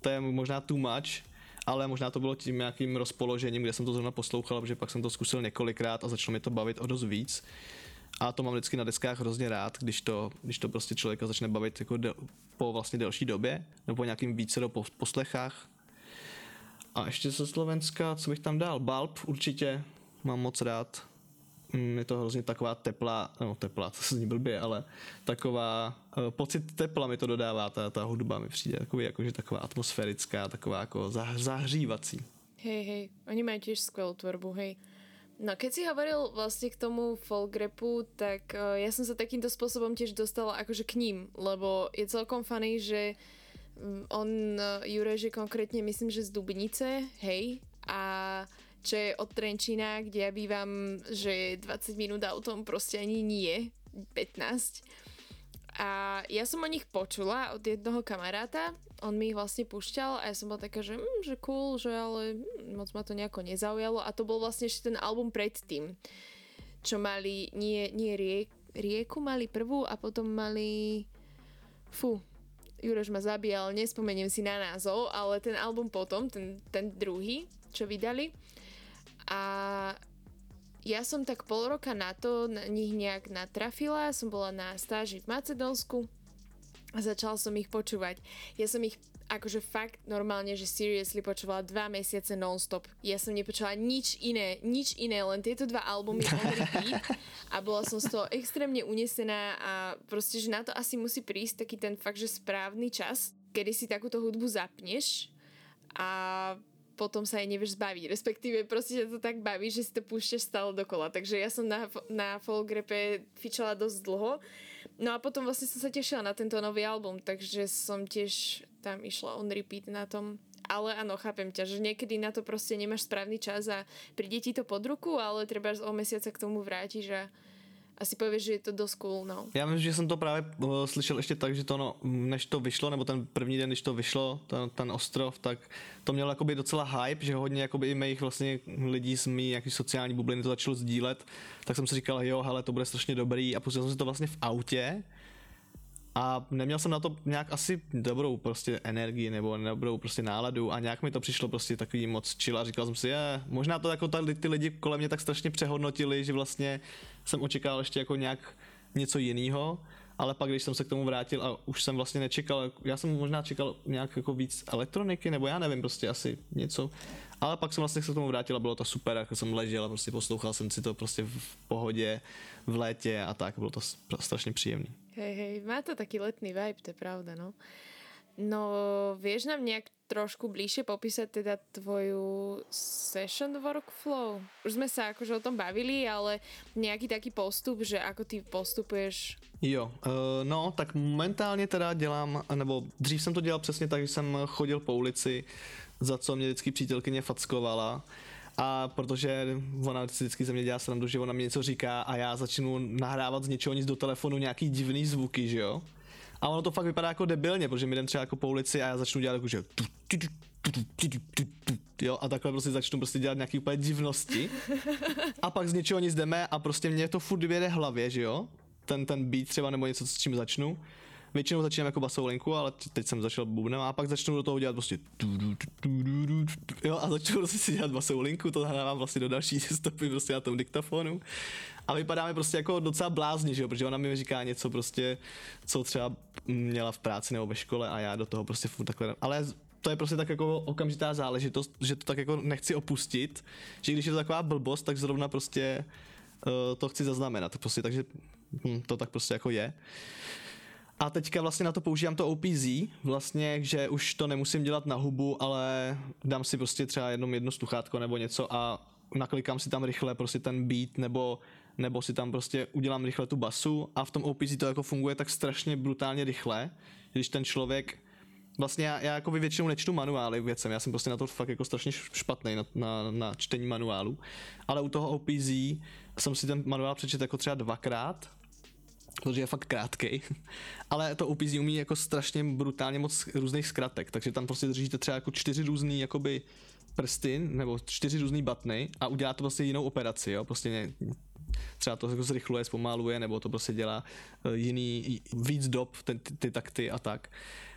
to je možná too much, ale možná to bylo tím nějakým rozpoložením, kde jsem to zrovna poslouchal, protože pak jsem to zkusil několikrát a začalo mi to bavit o dost víc. A to mám vždycky na deskách hrozně rád, když to, když to prostě člověka začne bavit jako de, po vlastně delší době, nebo po nějakým více do poslechách. A ještě ze Slovenska, co bych tam dal? Balb určitě, mám moc rád. Mm, je to hrozně taková teplá, no teplá, to se zní blbě, ale taková, pocit tepla mi to dodává, ta, ta hudba mi přijde takový, jakože taková atmosférická, taková jako zah, zahřívací. Hej, hej, oni mají tiež skvelú tvorbu, hej. No keď si hovoril vlastne k tomu folk rapu, tak uh, ja som sa takýmto spôsobom tiež dostala akože k ním, lebo je celkom funny, že um, on, uh, Jureš je konkrétne myslím, že z Dubnice, hej, a čo je od Trenčína, kde ja bývam, že je 20 minút autom, proste ani nie, 15. A ja som o nich počula od jednoho kamaráta, on mi ich vlastne púšťal a ja som bola taká, že, mm, že cool, že ale moc ma to nejako nezaujalo. A to bol vlastne ešte ten album predtým, čo mali, nie, nie riek, rieku mali prvú a potom mali, fú, Juroš ma zabíjal, nespomeniem si na názov, ale ten album potom, ten, ten druhý, čo vydali, a ja som tak pol roka na to na nich nejak natrafila, som bola na stáži v Macedónsku a začala som ich počúvať. Ja som ich akože fakt normálne, že seriously počúvala dva mesiace non-stop. Ja som nepočula nič iné, nič iné, len tieto dva albumy on repeat a bola som z toho extrémne unesená a proste, že na to asi musí prísť taký ten fakt, že správny čas, kedy si takúto hudbu zapneš a potom sa jej nevieš zbaviť. Respektíve proste ťa to tak baví, že si to púšťaš stále dokola. Takže ja som na, na folkrepe fičala dosť dlho. No a potom vlastne som sa tešila na tento nový album, takže som tiež tam išla on repeat na tom. Ale áno, chápem ťa, že niekedy na to proste nemáš správny čas a príde ti to pod ruku, ale treba o mesiace k tomu vrátiš a asi pověš, že je to dost cool, no. Já myslím, že jsem to právě uh, slyšel ještě tak, že to no, než to vyšlo, nebo ten první den, když to vyšlo, ten, ten ostrov, tak to mělo jakoby docela hype, že hodně jakoby i mých vlastně lidí z mý jaký sociální bubliny to začalo sdílet, tak jsem si říkal, jo, hele, to bude strašně dobrý. A pustil jsem si to vlastně v autě a neměl jsem na to nějak asi dobrou prostě energii nebo dobrou prostě náladu a nějak mi to přišlo prostě takový moc chill a říkal jsem si, je, možná to jako tady ty lidi kolem mě tak strašně přehodnotili, že vlastně jsem očekával ještě jako nějak něco jiného, ale pak když jsem se k tomu vrátil a už jsem vlastně nečekal, já jsem možná čekal nějak jako víc elektroniky, nebo já nevím, prostě asi něco, ale pak jsem vlastně se k tomu vrátil a bylo to super, jako jsem ležel a prostě poslouchal jsem si to prostě v pohodě, v létě a tak, bylo to strašně příjemný. Hej, hej, má to taký letný vibe, to je pravda, no. No, vieš nám nejak trošku bližšie popísať teda tvoju session workflow? Už sme sa akože o tom bavili, ale nejaký taký postup, že ako ty postupuješ? Jo, uh, no, tak momentálně teda dělám, nebo dřív jsem to dělal přesně tak, že jsem chodil po ulici, za co mě vždycky přítelkyně fackovala, a protože ona vždycky ze mě dělá srandu, že ona mi něco říká a já začnu nahrávat z něčeho nic do telefonu nějaký divný zvuky, že jo? A ono to fakt vypadá jako debilně, protože mi jdem třeba jako po ulici a já začnu dělat jako, že jo, a takhle prostě začnu prostě dělat nějaký úplně divnosti. A pak z něčeho nic jdeme a prostě mě to furt vyjede hlavě, že jo? Ten, ten beat třeba nebo něco, s čím začnu. Většinou začínám jako basovou linku, ale teď jsem začal bubnem a pak začnu do toho dělat prostě jo, a začnu prostě si dělat basovou linku, to nahrávám vlastně do další stopy prostě na tom diktafonu a vypadáme prostě jako docela blázni, že jo, protože ona mi říká něco prostě, co třeba měla v práci nebo ve škole a já do toho prostě furt takhle, ale to je prostě tak jako okamžitá záležitost, že to tak jako nechci opustit, že když je to taková blbost, tak zrovna prostě uh, to chci zaznamenat, prostě, takže hm, to tak prostě jako je. A teďka vlastně na to používám to OPZ, vlastně, že už to nemusím dělat na hubu, ale dám si prostě třeba jenom jedno sluchátko nebo něco a naklikám si tam rychle prostě ten beat nebo nebo si tam prostě udělám rychle tu basu a v tom OPZ to jako funguje tak strašně brutálně rychle, když ten člověk Vlastně já, já jako většinou nečtu manuály věcem, já jsem prostě na to fakt jako strašně špatný na, na, na čtení manuálu, ale u toho OPZ jsem si ten manuál přečetl jako třeba dvakrát, protože je fakt krátký, ale to OPZ umí jako strašně brutálně moc různých zkratek, takže tam prostě držíte třeba jako čtyři různý jakoby prsty nebo čtyři různý batny a udělá to prostě jinou operaci, jo, prostě ně, třeba to jako zrychluje, zpomaluje, nebo to prostě dělá eh, jiný, víc dob, ten, ty, ty takty a tak.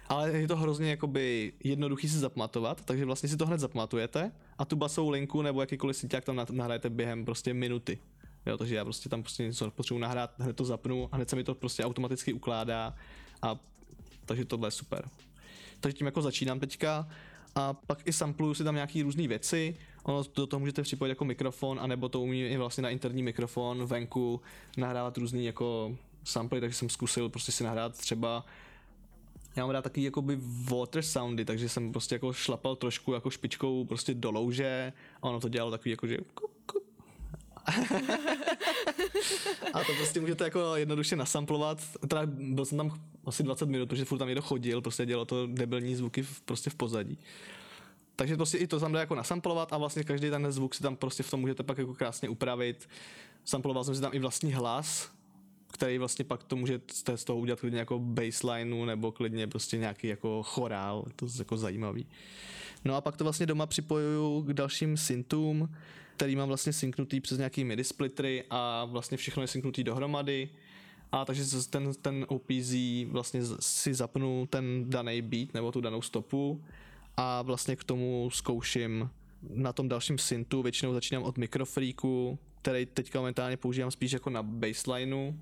Ale je to hrozně jakoby jednoduchý si zapamatovat, takže vlastně si to hned zapamatujete a tu basovou linku nebo jakýkoliv synťák tam nahrajete během prostě minuty. Jo, takže já prostě tam prostě něco potřebuji nahrát, hned to zapnu a hned se mi to prostě automaticky ukládá a takže tohle je super. Takže tím jako začínám teďka a pak i sampluju si tam nějaký různé věci, ono do toho můžete připojit jako mikrofon, anebo to umí i vlastně na interní mikrofon venku nahrávat různý jako samply, takže jsem zkusil prostě si nahrát třeba já mám rád takový jakoby water soundy, takže jsem prostě jako šlapal trošku jako špičkou prostě do louže a ono to dělalo takový jako, že a to prostě můžete jako jednoduše nasamplovat. Teda byl jsem tam asi 20 minut, protože furt tam někdo chodil, prostě dělalo to debilní zvuky v, prostě v pozadí. Takže prostě i to tam dá jako nasamplovat a vlastně každý ten zvuk si tam prostě v tom můžete pak jako krásně upravit. Samploval jsem si tam i vlastní hlas, který vlastně pak to můžete z toho udělat klidně jako baselineu nebo klidně prostě nějaký jako chorál, to je jako zajímavý. No a pak to vlastně doma připojuju k dalším syntům, který mám vlastně synknutý přes nějaký MIDI splittery a vlastně všechno je synknutý dohromady. A takže ten, ten OPZ vlastně si zapnu ten daný beat nebo tu danou stopu a vlastně k tomu zkouším na tom dalším syntu, většinou začínám od Microfreaku, který teďka momentálně používám spíš jako na baselineu,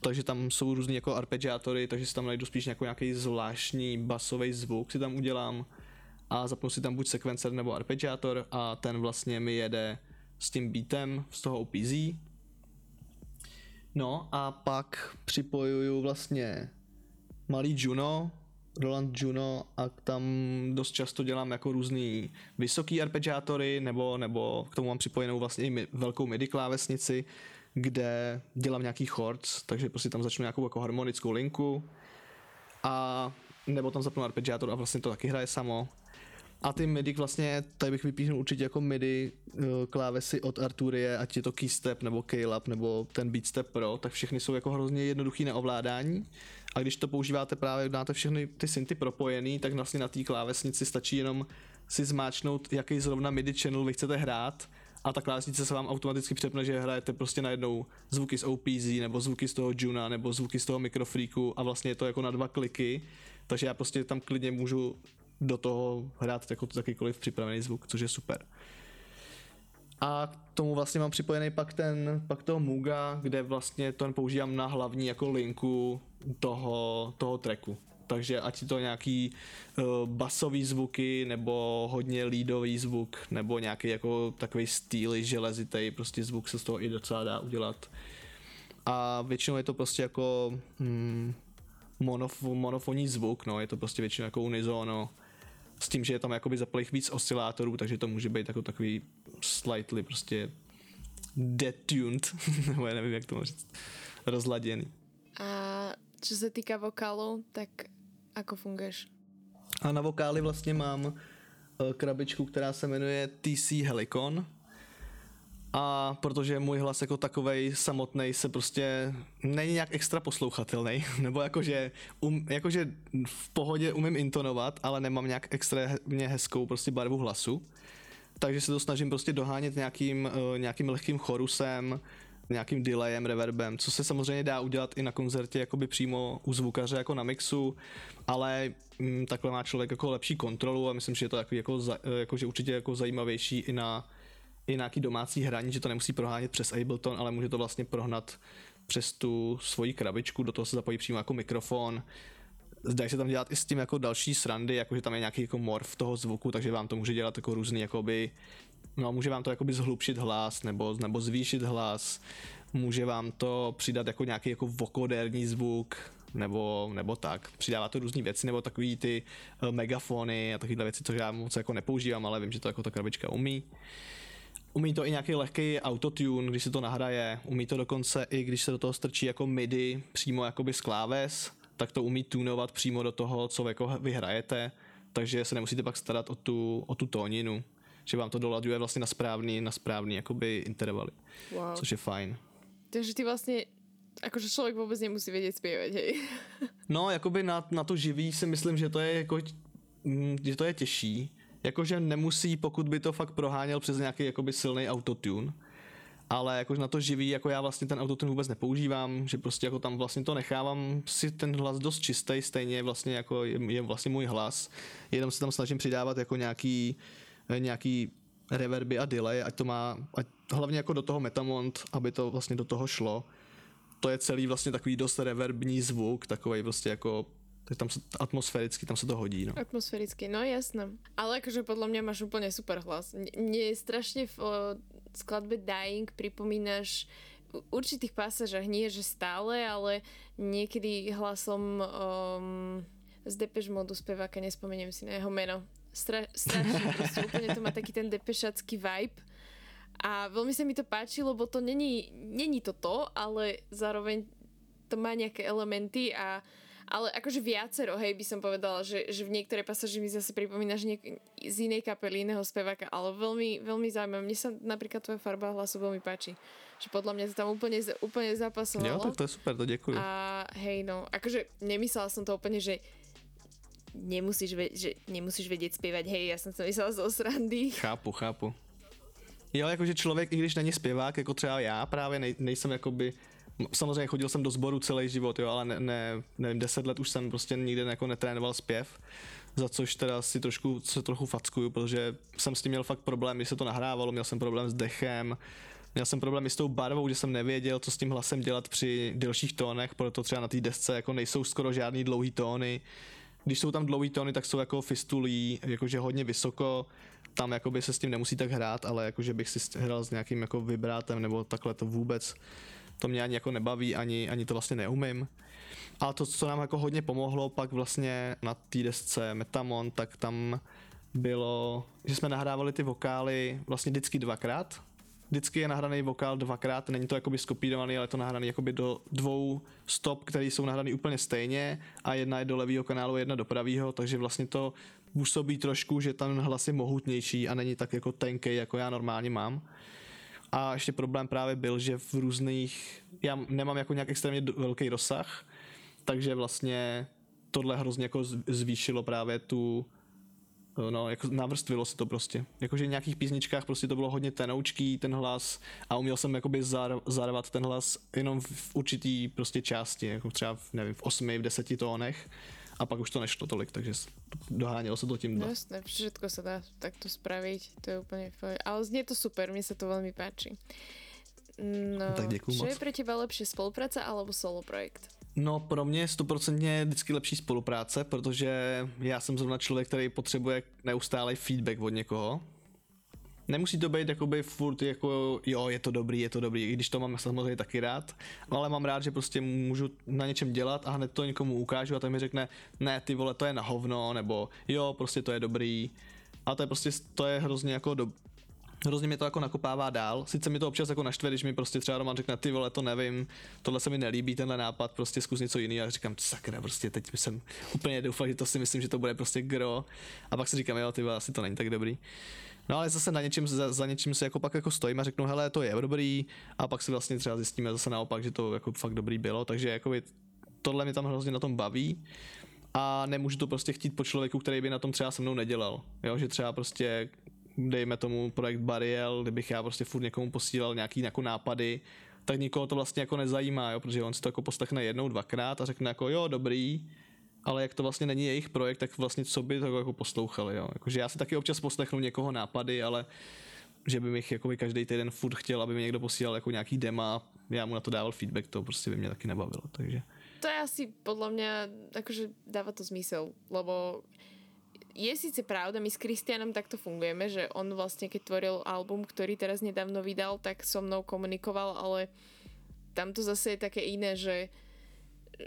takže tam jsou různý jako arpeggiátory, takže si tam najdu spíš nějaký, nějaký zvláštní basový zvuk si tam udělám. A zapnu si tam buď sekvencer nebo arpeggiátor a ten vlastně mi jede s tím beatem z toho OPZ. No a pak připojuju vlastně malý Juno, Roland Juno a tam dost často dělám jako různý vysoký arpeggiátory nebo, nebo k tomu mám připojenou vlastně i velkou MIDI klávesnici, kde dělám nějaký chords, takže prostě tam začnu nějakou jako harmonickou linku a nebo tam zapnu arpeggiátor a vlastně to taky hraje samo a ty MIDI vlastně, tady bych vypíchnul určitě jako MIDI eh, klávesy od Arturie, ať je to Keystep nebo Keylab nebo ten Beatstep Pro, tak všechny jsou jako hrozně jednoduchý na ovládání. A když to používáte právě, máte všechny ty synty propojený, tak vlastně na té klávesnici stačí jenom si zmáčknout, jaký zrovna MIDI channel vy chcete hrát a ta klávesnice se vám automaticky přepne, že hrajete prostě najednou zvuky z OPZ nebo zvuky z toho Juna nebo zvuky z toho Microfreaku a vlastně je to jako na dva kliky, takže já prostě tam klidně můžu do toho hrát jako jakýkoliv připravený zvuk, což je super. A k tomu vlastně mám připojený pak ten, pak toho Muga, kde vlastně to používám na hlavní jako linku toho, toho tracku. Takže ať to nějaký uh, basový zvuky, nebo hodně lídový zvuk, nebo nějaký jako takový styl železitý, prostě zvuk se z toho i docela dá udělat. A většinou je to prostě jako hmm, monof, monofonní zvuk, no, je to prostě většinou jako unizóno, s tím, že je tam jakoby zapalých víc oscilátorů, takže to může být jako takový slightly prostě detuned, nebo já nevím, jak to říct, rozladěný. A co se týká vokálu, tak ako funguješ? A na vokály vlastně mám eh, krabičku, která se jmenuje TC Helicon, a protože můj hlas jako takovej samotný se prostě není nějak extra poslouchatelný, nebo jakože, um, jakože v pohodě umím intonovat, ale nemám nějak extrémně hezkou prostě barvu hlasu, takže se to snažím prostě dohánět nějakým, uh, nějakým lehkým chorusem, nějakým delayem, reverbem, co se samozřejmě dá udělat i na koncertě jakoby přímo u zvukaře jako na mixu, ale mm, takhle má člověk jako lepší kontrolu a myslím, že je to takový jako, jako že určitě jako zajímavější i na i nějaký domácí hraní, že to nemusí prohánět přes Ableton, ale může to vlastně prohnat přes tu svoji krabičku, do toho se zapojí přímo jako mikrofon. Zdají se tam dělat i s tím jako další srandy, jako že tam je nějaký jako morf toho zvuku, takže vám to může dělat jako různý jakoby, no může vám to jakoby zhlubšit hlas nebo, nebo zvýšit hlas, může vám to přidat jako nějaký jako vokoderní zvuk, nebo, nebo tak. Přidává to různé věci, nebo takový ty uh, megafony a takovéhle věci, co já moc jako nepoužívám, ale vím, že to jako ta krabička umí. Uh, Umí to i nějaký lehký autotune, když se to nahraje. Umí to dokonce i, když se do toho strčí jako MIDI přímo jakoby z kláves, tak to umí tunovat přímo do toho, co jako vy hrajete, takže se nemusíte pak starat o tu, o tu tóninu, že vám to dolaďuje vlastně na správný, na správný jakoby intervaly, wow. což je fajn. Takže ty vlastně akože člověk vůbec nemusí vědět zpívat, hej? no, jakoby na, na to živý si myslím, že to je jako, mm, že to je těžší, jakože nemusí, pokud by to fakt proháněl přes nějaký jakoby silný autotune, ale jakože na to živý, jako já vlastně ten autotune vůbec nepoužívám, že prostě jako tam vlastně to nechávám si ten hlas dost čistý, stejně vlastně jako je, je vlastně můj hlas, jenom se tam snažím přidávat jako nějaký, nějaký reverby a delay, ať to má, ať hlavně jako do toho Metamont, aby to vlastně do toho šlo. To je celý vlastně takový dost reverbní zvuk, takový prostě jako tak tam se atmosféricky, tam se to hodí. No. Atmosféricky, no jasné. Ale akože podľa mňa máš úplne super hlas. Mne strašne v o, skladbe Dying pripomínaš určitých pasážach, nie že stále, ale niekedy hlasom um, z Depeche Mode speváka, nespomeniem si na jeho meno. Stra, strašne proste, úplne to má taký ten depešacký vibe. A veľmi sa mi to páči, lebo to není, není to to, ale zároveň to má nejaké elementy a ale akože viacero, hej, by som povedala, že, že v niektoré pasáži mi zase pripomínaš niek- z inej kapely, iného speváka, ale veľmi, veľmi zaujímavé. Mne sa napríklad tvoja farba hlasu veľmi páči. Že podľa mňa to tam úplne, úplne zapasovalo. Jo, tak to je super, to ďakujem. A hej, no, akože nemyslela som to úplne, že nemusíš, ve- že nemusíš vedieť spievať, hej, ja som to myslela zo srandy. Chápu, chápu. Jo, jakože člověk, i když není zpěvák, jako třeba já právě nej, nejsem jakoby samozřejmě chodil jsem do sboru celý život, jo, ale ne, ne, nevím, deset let už jsem prostě nikdy jako netrénoval zpěv, za což teda si trošku, se trochu fackuju, protože jsem s tím měl fakt problém, když se to nahrávalo, měl jsem problém s dechem, Měl jsem problém i s tou barvou, že jsem nevěděl, co s tím hlasem dělat při delších tónech, proto třeba na té desce jako nejsou skoro žádný dlouhý tóny. Když jsou tam dlouhý tóny, tak jsou jako fistulí, jakože hodně vysoko, tam jakoby se s tím nemusí tak hrát, ale jakože bych si hrál s nějakým jako vibrátem nebo takhle to vůbec to mě ani jako nebaví, ani, ani to vlastně neumím. A to, co nám jako hodně pomohlo pak vlastně na té desce Metamon, tak tam bylo, že jsme nahrávali ty vokály vlastně vždycky dvakrát. Vždycky je nahraný vokál dvakrát, není to jakoby skopírovaný, ale je to nahraný jakoby do dvou stop, které jsou nahraný úplně stejně a jedna je do levého kanálu, jedna do pravého, takže vlastně to působí trošku, že ten hlas je mohutnější a není tak jako tenký, jako já normálně mám. A ještě problém právě byl, že v různých, já nemám jako nějak extrémně velký rozsah, takže vlastně tohle hrozně jako zvýšilo právě tu, no, jako navrstvilo se to prostě. Jakože v nějakých písničkách prostě to bylo hodně tenoučký ten hlas a uměl jsem jakoby zar, zarvat ten hlas jenom v určitý prostě části, jako třeba v, nevím, v osmi, v deseti tónech a pak už to nešlo tolik, takže dohánělo se to tím. No jasné, všetko sa dá takto spraviť, to je úplne fajn. Ale znie to super, mne sa to veľmi páči. No, tak děkuju moc. je pre teba lepšie, spolupráca alebo solo projekt? No pro mě je stoprocentně vždycky lepší spolupráce, protože já jsem zrovna člověk, který potřebuje neustálý feedback od někoho. Nemusí to být jakoby furt jako jo, je to dobrý, je to dobrý, i když to mám samozřejmě taky rád, ale mám rád, že prostě můžu na něčem dělat a hned to někomu ukážu a ten mi řekne, ne, ty vole, to je na hovno, nebo jo, prostě to je dobrý. A to je prostě, to je hrozně jako do, hrozně mě to jako nakopává dál. Sice mi to občas jako naštve, když mi prostě třeba Roman řekne, ty vole, to nevím, tohle se mi nelíbí, tenhle nápad, prostě zkus něco jiného. A říkám, sakra, prostě teď jsem úplně doufal, že to si myslím, že to bude prostě gro. A pak si říkám, jo, ty vole, asi to není tak dobrý. No ale zase na něčím, za, za něčím se jako pak jako stojím a řeknu, hele, to je dobrý. A pak si vlastně třeba zjistíme zase naopak, že to jako fakt dobrý bylo, takže jako tohle mě tam hrozně na tom baví. A nemůžu to prostě chtít po člověku, který by na tom třeba se mnou nedělal. Jo, že třeba prostě dejme tomu projekt Bariel, kdybych já prostě furt někomu posílal nějaký jako nápady, tak nikoho to vlastně jako nezajímá, jo, protože on si to jako poslechne jednou, dvakrát a řekne jako jo, dobrý, ale jak to vlastně není jejich projekt, tak vlastně co by to jako poslouchali, jo. Jakože já si taky občas poslechnu někoho nápady, ale že by mi jako každý týden furt chtěl, aby mi někdo posílal jako nějaký dema, já mu na to dával feedback, to prostě by mě taky nebavilo, takže. To je asi podľa mňa, akože dáva to zmysel, lebo je síce pravda, my s Kristianom takto fungujeme, že on vlastne keď tvoril album, ktorý teraz nedávno vydal, tak so mnou komunikoval, ale tam to zase je také iné, že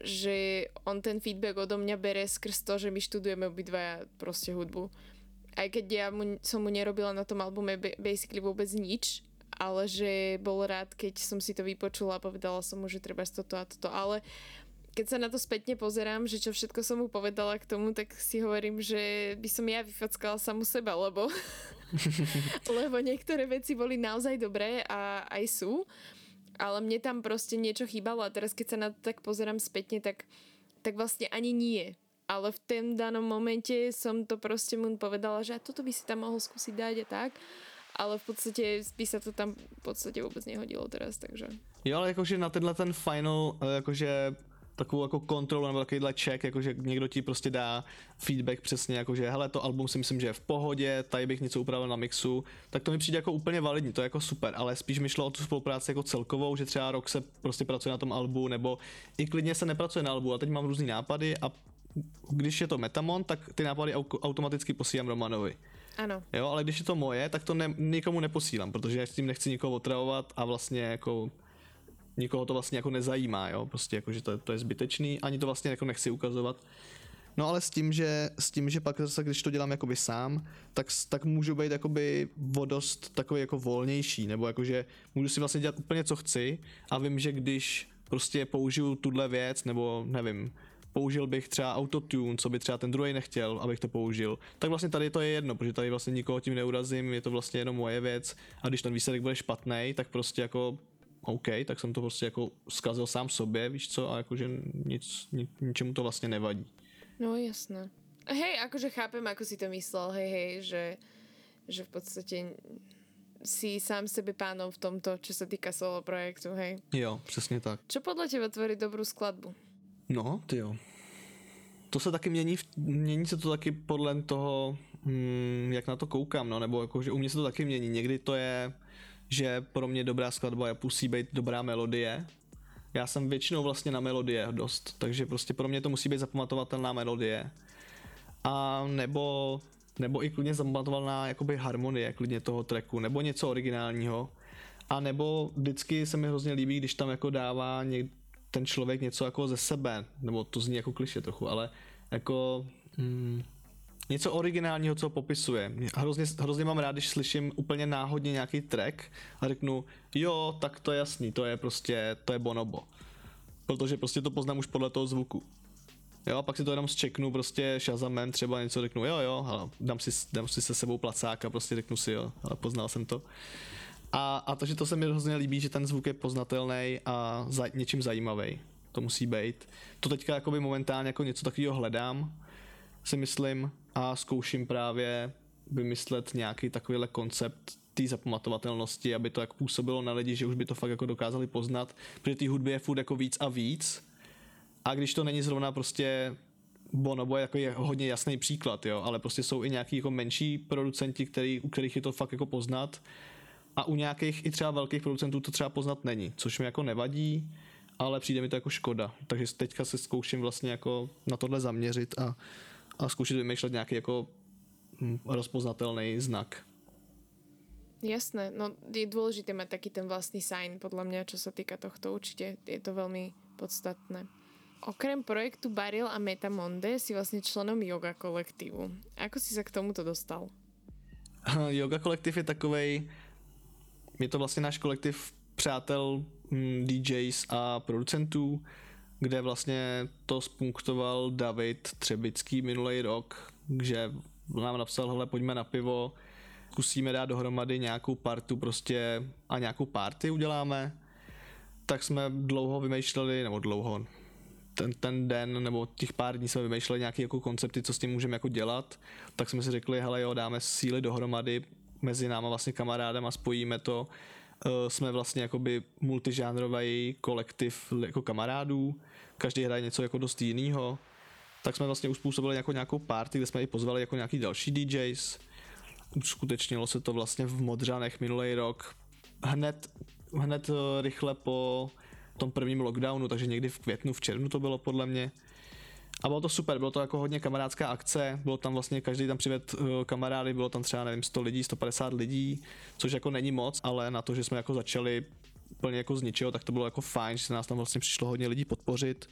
že on ten feedback odo mňa bere skrz to, že my študujeme obidvaja proste hudbu. Aj keď ja mu, som mu nerobila na tom albume basically vôbec nič, ale že bol rád, keď som si to vypočula a povedala som mu, že treba toto a toto. Ale keď sa na to spätne pozerám, že čo všetko som mu povedala k tomu, tak si hovorím, že by som ja vyfackala samu seba, lebo, lebo niektoré veci boli naozaj dobré a aj sú ale mne tam proste niečo chýbalo a teraz keď sa na to tak pozerám spätne, tak, tak vlastne ani nie. Ale v tom danom momente som to proste mu povedala, že toto by si tam mohol skúsiť dať a tak. Ale v podstate by sa to tam v podstate vôbec nehodilo teraz, takže... Jo, ale jakože na tenhle ten final, eh, jakože takovou jako kontrolu nebo takovýhle check, jakože někdo ti prostě dá feedback přesně, jakože hele, to album si myslím, že je v pohodě, tady bych něco upravil na mixu, tak to mi přijde jako úplně validní, to je jako super, ale spíš mi šlo o tu spolupráci jako celkovou, že třeba rok se prostě pracuje na tom albu, nebo i klidně se nepracuje na albu a teď mám různý nápady a když je to Metamon, tak ty nápady automaticky posílám Romanovi. Ano. Jo, ale když je to moje, tak to ne, nikomu neposílám, protože já s tím nechci nikoho otravovat a vlastně jako nikoho to vlastně jako nezajímá, jo, prostě jako, že to, to je zbytečný, ani to vlastně jako nechci ukazovat. No ale s tím, že, s tím, že pak zase, když to dělám jakoby sám, tak, tak můžu být jakoby vodost takový jako volnější, nebo jakože můžu si vlastně dělat úplně co chci a vím, že když prostě použiju tuhle věc, nebo nevím, použil bych třeba autotune, co by třeba ten druhý nechtěl, abych to použil, tak vlastně tady to je jedno, protože tady vlastně nikoho tím neurazím, je to vlastně jenom moje věc a když ten výsledek bude špatný, tak prostě jako OK, tak jsem to prostě jako zkazil sám sobě, víš co, a jakože nic, ni, ničemu to vlastně nevadí. No jasné. Hej, akože chápem, ako si to myslel, hej, hej, že, že v podstate si sám sebe pánom v tomto, čo sa týka solo projektu, hej? Jo, přesně tak. Čo podle teba tvorí dobrou skladbu? No, ty jo. To se taky mění, mění se to taky podle toho, hmm, jak na to koukám, no, nebo jako, že u mě se to taky mění. Někdy to je že pro mě dobrá skladba je musí být dobrá melodie. Já jsem většinou vlastně na melodie dost, takže prostě pro mě to musí být zapamatovatelná melodie. A nebo, nebo i klidně zapamatovatelná jakoby harmonie klidně toho tracku, nebo něco originálního. A nebo vždycky se mi hrozně líbí, když tam jako dává něk, ten člověk něco jako ze sebe, nebo to zní jako kliše trochu, ale jako mm, něco originálního, co popisuje. Hrozně, hrozně mám rád, když slyším úplně náhodně nějaký track a řeknu, jo, tak to je jasný, to je prostě, to je Bonobo. Protože prostě to poznám už podle toho zvuku. Jo, a pak si to jenom zčeknu prostě Shazamem, třeba něco řeknu, jo, jo, ale dám si, dám si se sebou placák a prostě řeknu si, jo, ale poznal jsem to. A, a takže to se mi hrozně líbí, že ten zvuk je poznatelný a za, něčím zajímavý. To musí být. To teďka jakoby momentálně jako něco takového hledám, si myslím, a zkouším právě vymyslet nějaký takovýhle koncept té zapamatovatelnosti, aby to jak působilo na lidi, že už by to fakt jako dokázali poznat, protože té hudby je furt jako víc a víc. A když to není zrovna prostě Bonobo je jako je hodně jasný příklad, jo, ale prostě jsou i nějaký jako menší producenti, který, u kterých je to fakt jako poznat. A u nějakých i třeba velkých producentů to třeba poznat není, což mi jako nevadí, ale přijde mi to jako škoda, takže teďka se zkouším vlastně jako na tohle zaměřit a a zkoušet vymýšlet nějaký jako hm, rozpoznatelný znak. Jasné, no je dôležité mať taký ten vlastný sign, podľa mňa, čo sa týka tohto, určite je to veľmi podstatné. Okrem projektu Baril a Metamonde si vlastne členom yoga kolektívu. Ako si sa k tomuto dostal? yoga kolektiv je takovej, je to vlastně náš kolektiv přátel hm, DJs a producentů, kde vlastně to spunktoval David Třebický minulý rok, že nám napsal, hele, pojďme na pivo, zkusíme dát dohromady nějakou partu prostě a nějakou party uděláme. Tak jsme dlouho vymýšleli, nebo dlouho, ten, ten den nebo těch pár dní jsme vymýšleli nějaké jako koncepty, co s tím můžeme jako dělat, tak jsme si řekli, hele jo, dáme síly dohromady mezi náma vlastně kamarádem a spojíme to. Uh, jsme vlastně jakoby multižánrový kolektiv jako kamarádů, každý hraje něco jako dost jinýho, tak jsme vlastně uspůsobili jako nějakou party, kde jsme i pozvali jako nějaký další DJs. Uskutečnilo se to vlastně v Modřanech minulý rok. Hned, hned eh, rychle po tom prvním lockdownu, takže někdy v květnu, v červnu to bylo podle mě. A bylo to super, bylo to jako hodně kamarádská akce, bylo tam vlastně, každý tam přived eh, kamarády, bylo tam třeba, nevím, 100 lidí, 150 lidí, což jako není moc, ale na to, že jsme jako začali úplně jako z ničeho, tak to bylo jako fajn, že se nás tam vlastně přišlo hodně lidí podpořit.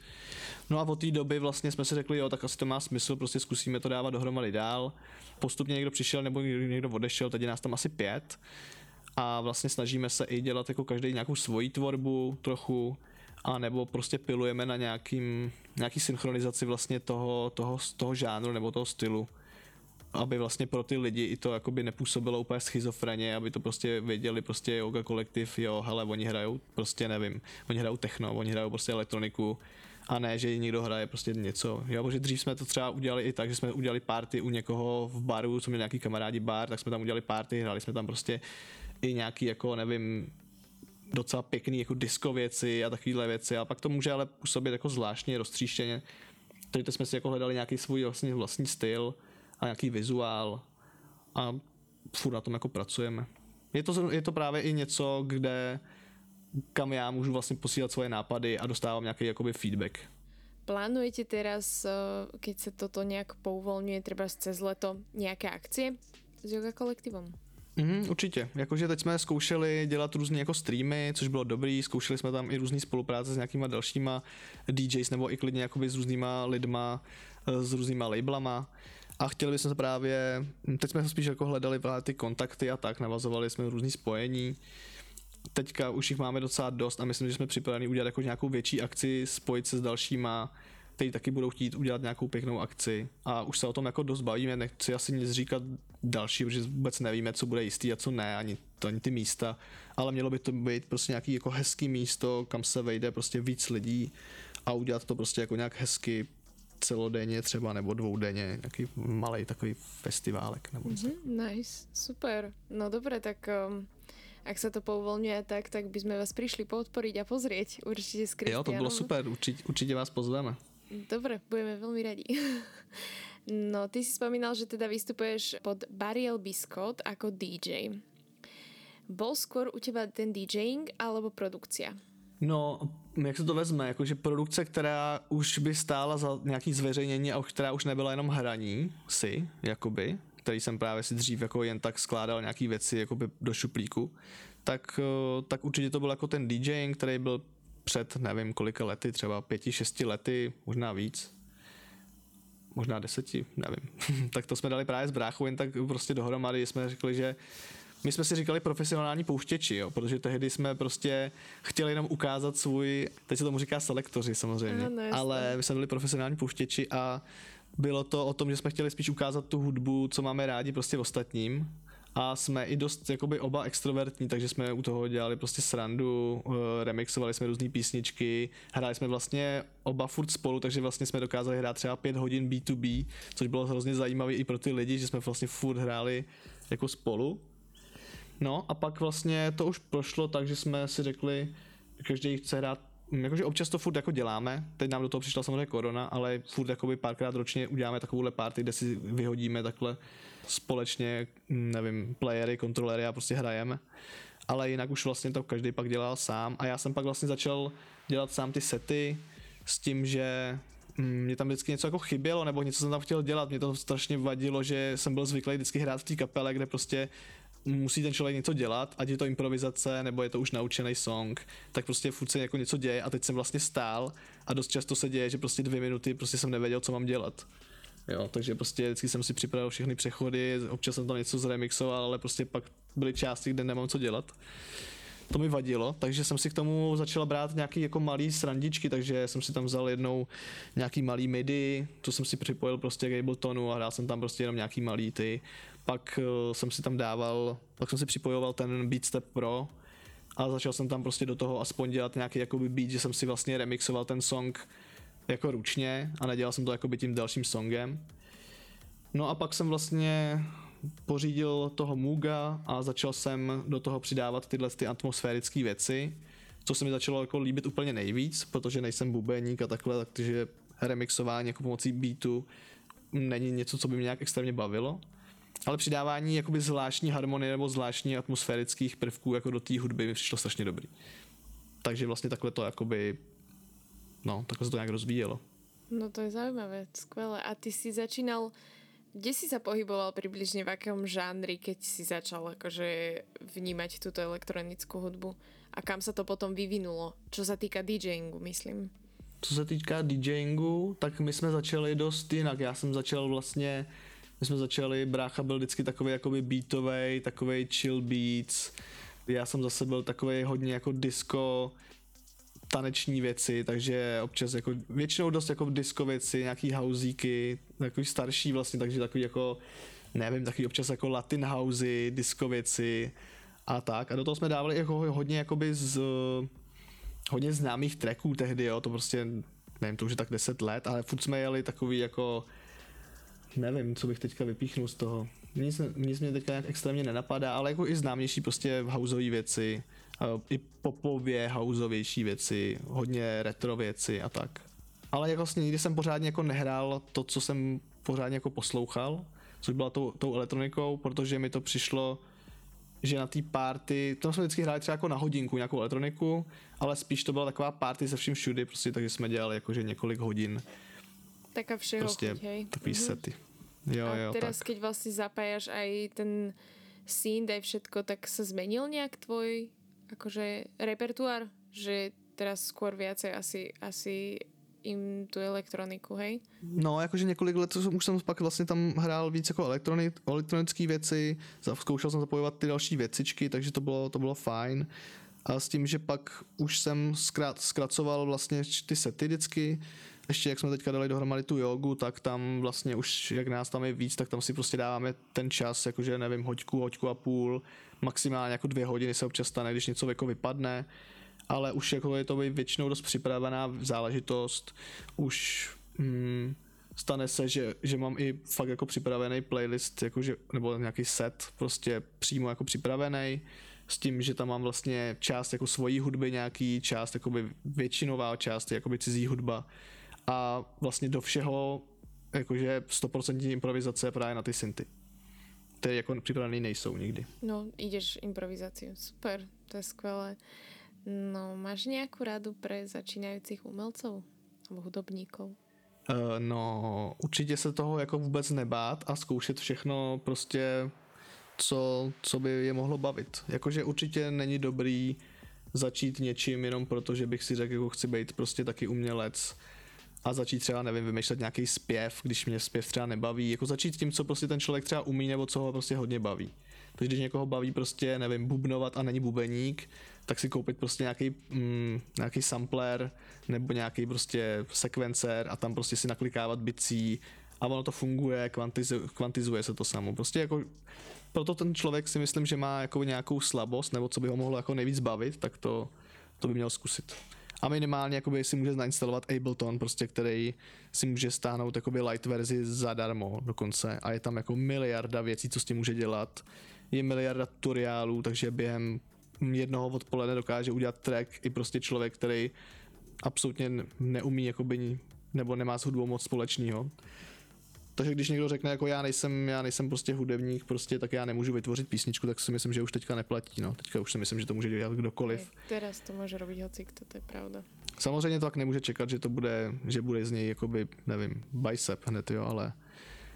No a od té doby vlastně jsme si řekli, jo, tak asi to má smysl, prostě zkusíme to dávat dohromady dál. Postupně někdo přišel nebo někdo odešel, teď je nás tam asi pět a vlastně snažíme se i dělat jako každý nějakou svoji tvorbu trochu, a nebo prostě pilujeme na nějakým, nějaký synchronizaci vlastně toho, toho, toho žánru nebo toho stylu aby vlastně pro ty lidi i to jakoby nepůsobilo úplně schizofreně, aby to prostě věděli prostě yoga kolektiv, jo, hele, oni hrajou prostě nevím, oni hrajou techno, oni hrajou prostě elektroniku, a ne, že někdo hraje prostě něco. Jo, protože dřív jsme to třeba udělali i tak, že jsme udělali party u někoho v baru, co měl nějaký kamarádi bar, tak jsme tam udělali party, hráli jsme tam prostě i nějaký jako nevím, docela pěkný jako disco věci a takovéhle věci a pak to může ale působit jako zvláštně roztříštěně. Takže jsme si jako hledali nějaký svůj vlastně vlastní styl a nějaký vizuál a furt na tom jako pracujeme. Je to, je to právě i něco, kde kam já můžu vlastně posílat svoje nápady a dostávám nějaký jakoby feedback. Plánujete teraz, eh, keď se toto nějak pouvolňuje, třeba cez leto, nějaké akcie s yoga kolektivem? Mm, určitě. Jakože teď jsme zkoušeli dělat různé jako streamy, což bylo dobrý, zkoušeli jsme tam i různé spolupráce s nějakýma dalšíma DJs nebo i klidně jakoby s různýma lidma, eh, s různýma labelama a chtěli bychom se právě, teď jsme spíš jako hledali právě ty kontakty a tak, navazovali jsme různý spojení, teďka už jich máme docela dost a myslím, že jsme připraveni udělat jako nějakou větší akci, spojit se s dalšíma, kteří taky budou chtít udělat nějakou pěknou akci. A už se o tom jako dost bavíme, nechci asi nic říkat další, protože vůbec nevíme, co bude jistý a co ne, ani, to, ani ty místa, ale mělo by to být prostě nějaký jako hezký místo, kam se vejde prostě víc lidí a udělat to prostě jako nějak hezky celodenně třeba nebo dvoudenně, nějaký malý takový festiválek. Nebo mm-hmm, nice, super. No dobré, tak um, ak sa to povolňuje tak, tak by sme vás prišli podporiť a pozrieť určite s Jo, to bylo super, určitě, určitě vás pozveme. Dobre, budeme veľmi radi. no, ty si spomínal, že teda vystupuješ pod Bariel Biscot ako DJ. Bol skôr u teba ten DJing alebo produkcia? No, jak se to vezme, jakože produkce, která už by stála za nějaký zveřejnění a která už nebyla jenom hraní si, jakoby, který jsem právě si dřív jako jen tak skládal nějaký věci jakoby do šuplíku, tak, eh, tak určitě to byl jako ten DJing, který byl před nevím kolika lety, třeba pěti, šesti lety, možná víc, možná deseti, nevím. tak to jsme dali právě s bráchou jen tak prostě dohromady, jsme řekli, že my jsme si říkali profesionální pouštěči, jo, protože tehdy jsme prostě chtěli jenom ukázat svůj, teď se tomu říká selektoři samozřejmě, ano, ale my jsme byli profesionální pouštěči a bylo to o tom, že jsme chtěli spíš ukázat tu hudbu, co máme rádi prostě v ostatním. A jsme i dost jakoby oba extrovertní, takže jsme u toho dělali prostě srandu, eh, remixovali jsme různé písničky, hráli jsme vlastně oba furt spolu, takže vlastně jsme dokázali hrát třeba pět hodin B2B, což bylo hrozně zajímavé i pro ty lidi, že jsme vlastně furt hráli jako spolu No a pak vlastně to už prošlo tak, že jsme si řekli, každý chce hrát jakože občas to furt jako děláme, teď nám do toho přišla samozřejmě korona, ale furt jakoby párkrát ročně uděláme takovouhle party, kde si vyhodíme takhle společně, nevím, playery, kontrolery a prostě hrajeme. Ale jinak už vlastně to každý pak dělal sám a já jsem pak vlastně začal dělat sám ty sety s tím, že mm, mě tam vždycky něco jako chybělo, nebo něco jsem tam chtěl dělat, mě to strašně vadilo, že jsem byl zvyklý vždycky hrát v té kapele, kde prostě musí ten člověk něco dělat, ať je to improvizace, nebo je to už naučený song, tak prostě furt se jako něco děje a teď jsem vlastně stál a dost často se děje, že prostě dvě minuty prostě jsem nevěděl, co mám dělat. Jo, takže prostě vždycky jsem si připravil všechny přechody, občas jsem tam něco zremixoval, ale prostě pak byly části, kde nemám co dělat. To mi vadilo, takže jsem si k tomu začala brát nějaký jako malý srandičky, takže jsem si tam vzal jednou nějaký malý midi, to jsem si připojil prostě k Abletonu a hrál jsem tam prostě jenom nějaký malý ty. Pak uh, jsem si tam dával, pak jsem si připojoval ten Beatstep Pro a začal jsem tam prostě do toho aspoň dělat nějaký jakoby beat, že jsem si vlastně remixoval ten song jako ručně a nedělal jsem to jakoby tím dalším songem. No a pak jsem vlastně pořídil toho Muga a začal jsem do toho přidávat tyhle ty atmosférické věci, co se mi začalo jako líbit úplně nejvíc, protože nejsem bubeník a takhle, takže remixování jako pomocí beatu není něco, co by mě nějak extrémně bavilo. Ale přidávání jakoby zvláštní harmonie nebo zvláštní atmosférických prvků jako do té hudby mi přišlo strašně dobrý. Takže vlastně takhle to jakoby no, takhle se to nějak rozvíjelo. No to je zaujímavé, skvelé. A ty si začínal, kde si sa pohyboval približne v akom žánri, keď si začal akože vnímať túto elektronickú hudbu? A kam sa to potom vyvinulo? Čo sa týka DJingu, myslím. Co se týká DJingu, tak my jsme začali dost jinak. Já jsem začal vlastně, my jsme začali, brácha byl vždycky takový jakoby beatový, takový chill beats. Já jsem zase byl takový hodně jako disco, taneční věci, takže občas jako většinou dost jako disco věci, nějaký housíky, takový starší vlastně, takže takový jako nevím, takový občas jako latin housey, disco věci a tak. A do toho jsme dávali jako hodně jakoby z hodně známých tracků tehdy, jo, to prostě nevím, to už je tak 10 let, ale furt jsme jeli takový jako nevím, co bych teďka vypíchnul z toho. Nic, nic mě teďka nějak extrémně nenapadá, ale jako i známější prostě houseové věci, i popově houseovější věci, hodně retro věci a tak. Ale jako vlastně nikdy jsem pořádně jako nehrál to, co jsem pořádně jako poslouchal, což byla tou, tou elektronikou, protože mi to přišlo, že na té party, to jsme vždycky hráli třeba jako na hodinku nějakou elektroniku, ale spíš to byla taková party se vším všudy, prostě takže jsme dělali jakože několik hodin. Taká všeho prostě chuť, hej. Takový mm-hmm. sety. Jo, a jo, teraz, tak. keď vlastne zapájaš aj ten synth, aj všetko, tak sa zmenil nejak tvoj akože repertuár? Že teraz skôr viacej asi, asi im tu elektroniku, hej? No, jakože několik let už jsem pak vlastně tam hrál víc jako elektroni, elektronické věci, zkoušel jsem zapojovat ty další věcičky, takže to bylo, to bylo fajn. A s tím, že pak už jsem zkrát, zkracoval vlastně ty sety vždycky, ještě jak jsme teďka dali dohromady tu jogu, tak tam vlastně už, jak nás tam je víc, tak tam si prostě dáváme ten čas, jakože nevím, hoďku, hoďku a půl, maximálně jako dvě hodiny se občas stane, když něco jako vypadne, ale už jako je to většinou dost připravená záležitost, už hmm, stane se, že, že mám i fakt jako připravený playlist, jakože, nebo nějaký set prostě přímo jako připravený, s tím, že tam mám vlastně část jako svojí hudby nějaký, část jakoby většinová část, jakoby cizí hudba a vlastně do všeho jakože 100% improvizace právě na ty synty které jako připravený nejsou nikdy. No, ideš improvizáciu. Super, to je skvelé. No, máš nějakou radu pre začínajících umelcov nebo hudobníkov? Uh, no, určitě se toho jako vůbec nebát a zkoušet všechno prostě, co, co by je mohlo bavit. Jakože určitě není dobrý začít něčím jenom proto, že bych si řekl, jako chci být prostě taky umělec a začít třeba, nevím, vymýšlet nějaký zpěv, když mě zpěv třeba nebaví, jako začít tím, co prostě ten člověk třeba umí nebo co ho prostě hodně baví. Takže když někoho baví prostě, nevím, bubnovat a není bubeník, tak si koupit prostě nějaký, mm, nějaký sampler nebo nějaký prostě sekvencer a tam prostě si naklikávat bicí a ono to funguje, kvantizuje, kvantizuje se to samo. Prostě jako proto ten člověk si myslím, že má jako nějakou slabost nebo co by ho mohlo jako nejvíc bavit, tak to, to by měl zkusit a minimálně jakoby si může nainstalovat Ableton, prostě, který si může stáhnout jakoby light verzi zadarmo dokonce a je tam jako miliarda věcí, co s tím může dělat. Je miliarda tutoriálů, takže během jednoho odpoledne dokáže udělat track i prostě člověk, který absolutně neumí jakoby, nebo nemá s hudbou moc společného. Takže když někdo řekne, jako já nejsem, já nejsem prostě hudebník, prostě, tak já nemůžu vytvořit písničku, tak si myslím, že už teďka neplatí. No. Teďka už si myslím, že to může dělat kdokoliv. Teraz to může robiť hoci, to je pravda. Samozřejmě to tak nemůže čekat, že to bude, že bude z něj jakoby, nevím, bicep hned, jo, ale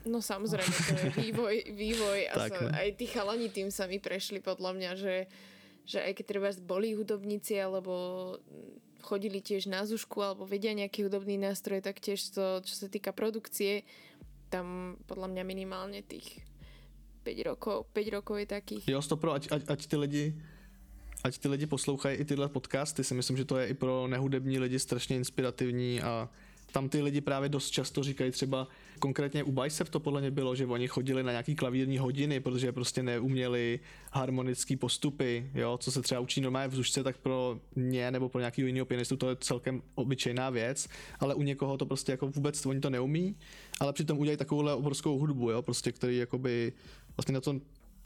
No samozrejme, to je vývoj, vývoj a Tak, sa, no. aj tí chalani tým sami prešli podľa mňa, že, že aj keď treba boli hudobníci alebo chodili tiež na zušku alebo vedia nejaký hudobný nástroj, tak tiež to, čo sa týka produkcie, tam podľa mňa minimálne tých 5 rokov, 5 rokov je takých. Jo, stopro, ať, ať, ať ty lidi ať ty lidi poslouchají i tyhle podcasty, si myslím, že to je i pro nehudební lidi strašně inspirativní a tam ty lidi právě dost často říkají třeba, konkrétně u Bicep to podle mě bylo, že oni chodili na nějaký klavírní hodiny, protože prostě neuměli harmonické postupy, jo, co se třeba učí normálně v zušce, tak pro ně nebo pro nějakého jiného pianistu to je celkem obyčejná věc, ale u někoho to prostě jako vůbec oni to neumí, ale přitom udělají takovouhle obrovskou hudbu, jo, prostě, který jakoby vlastně na to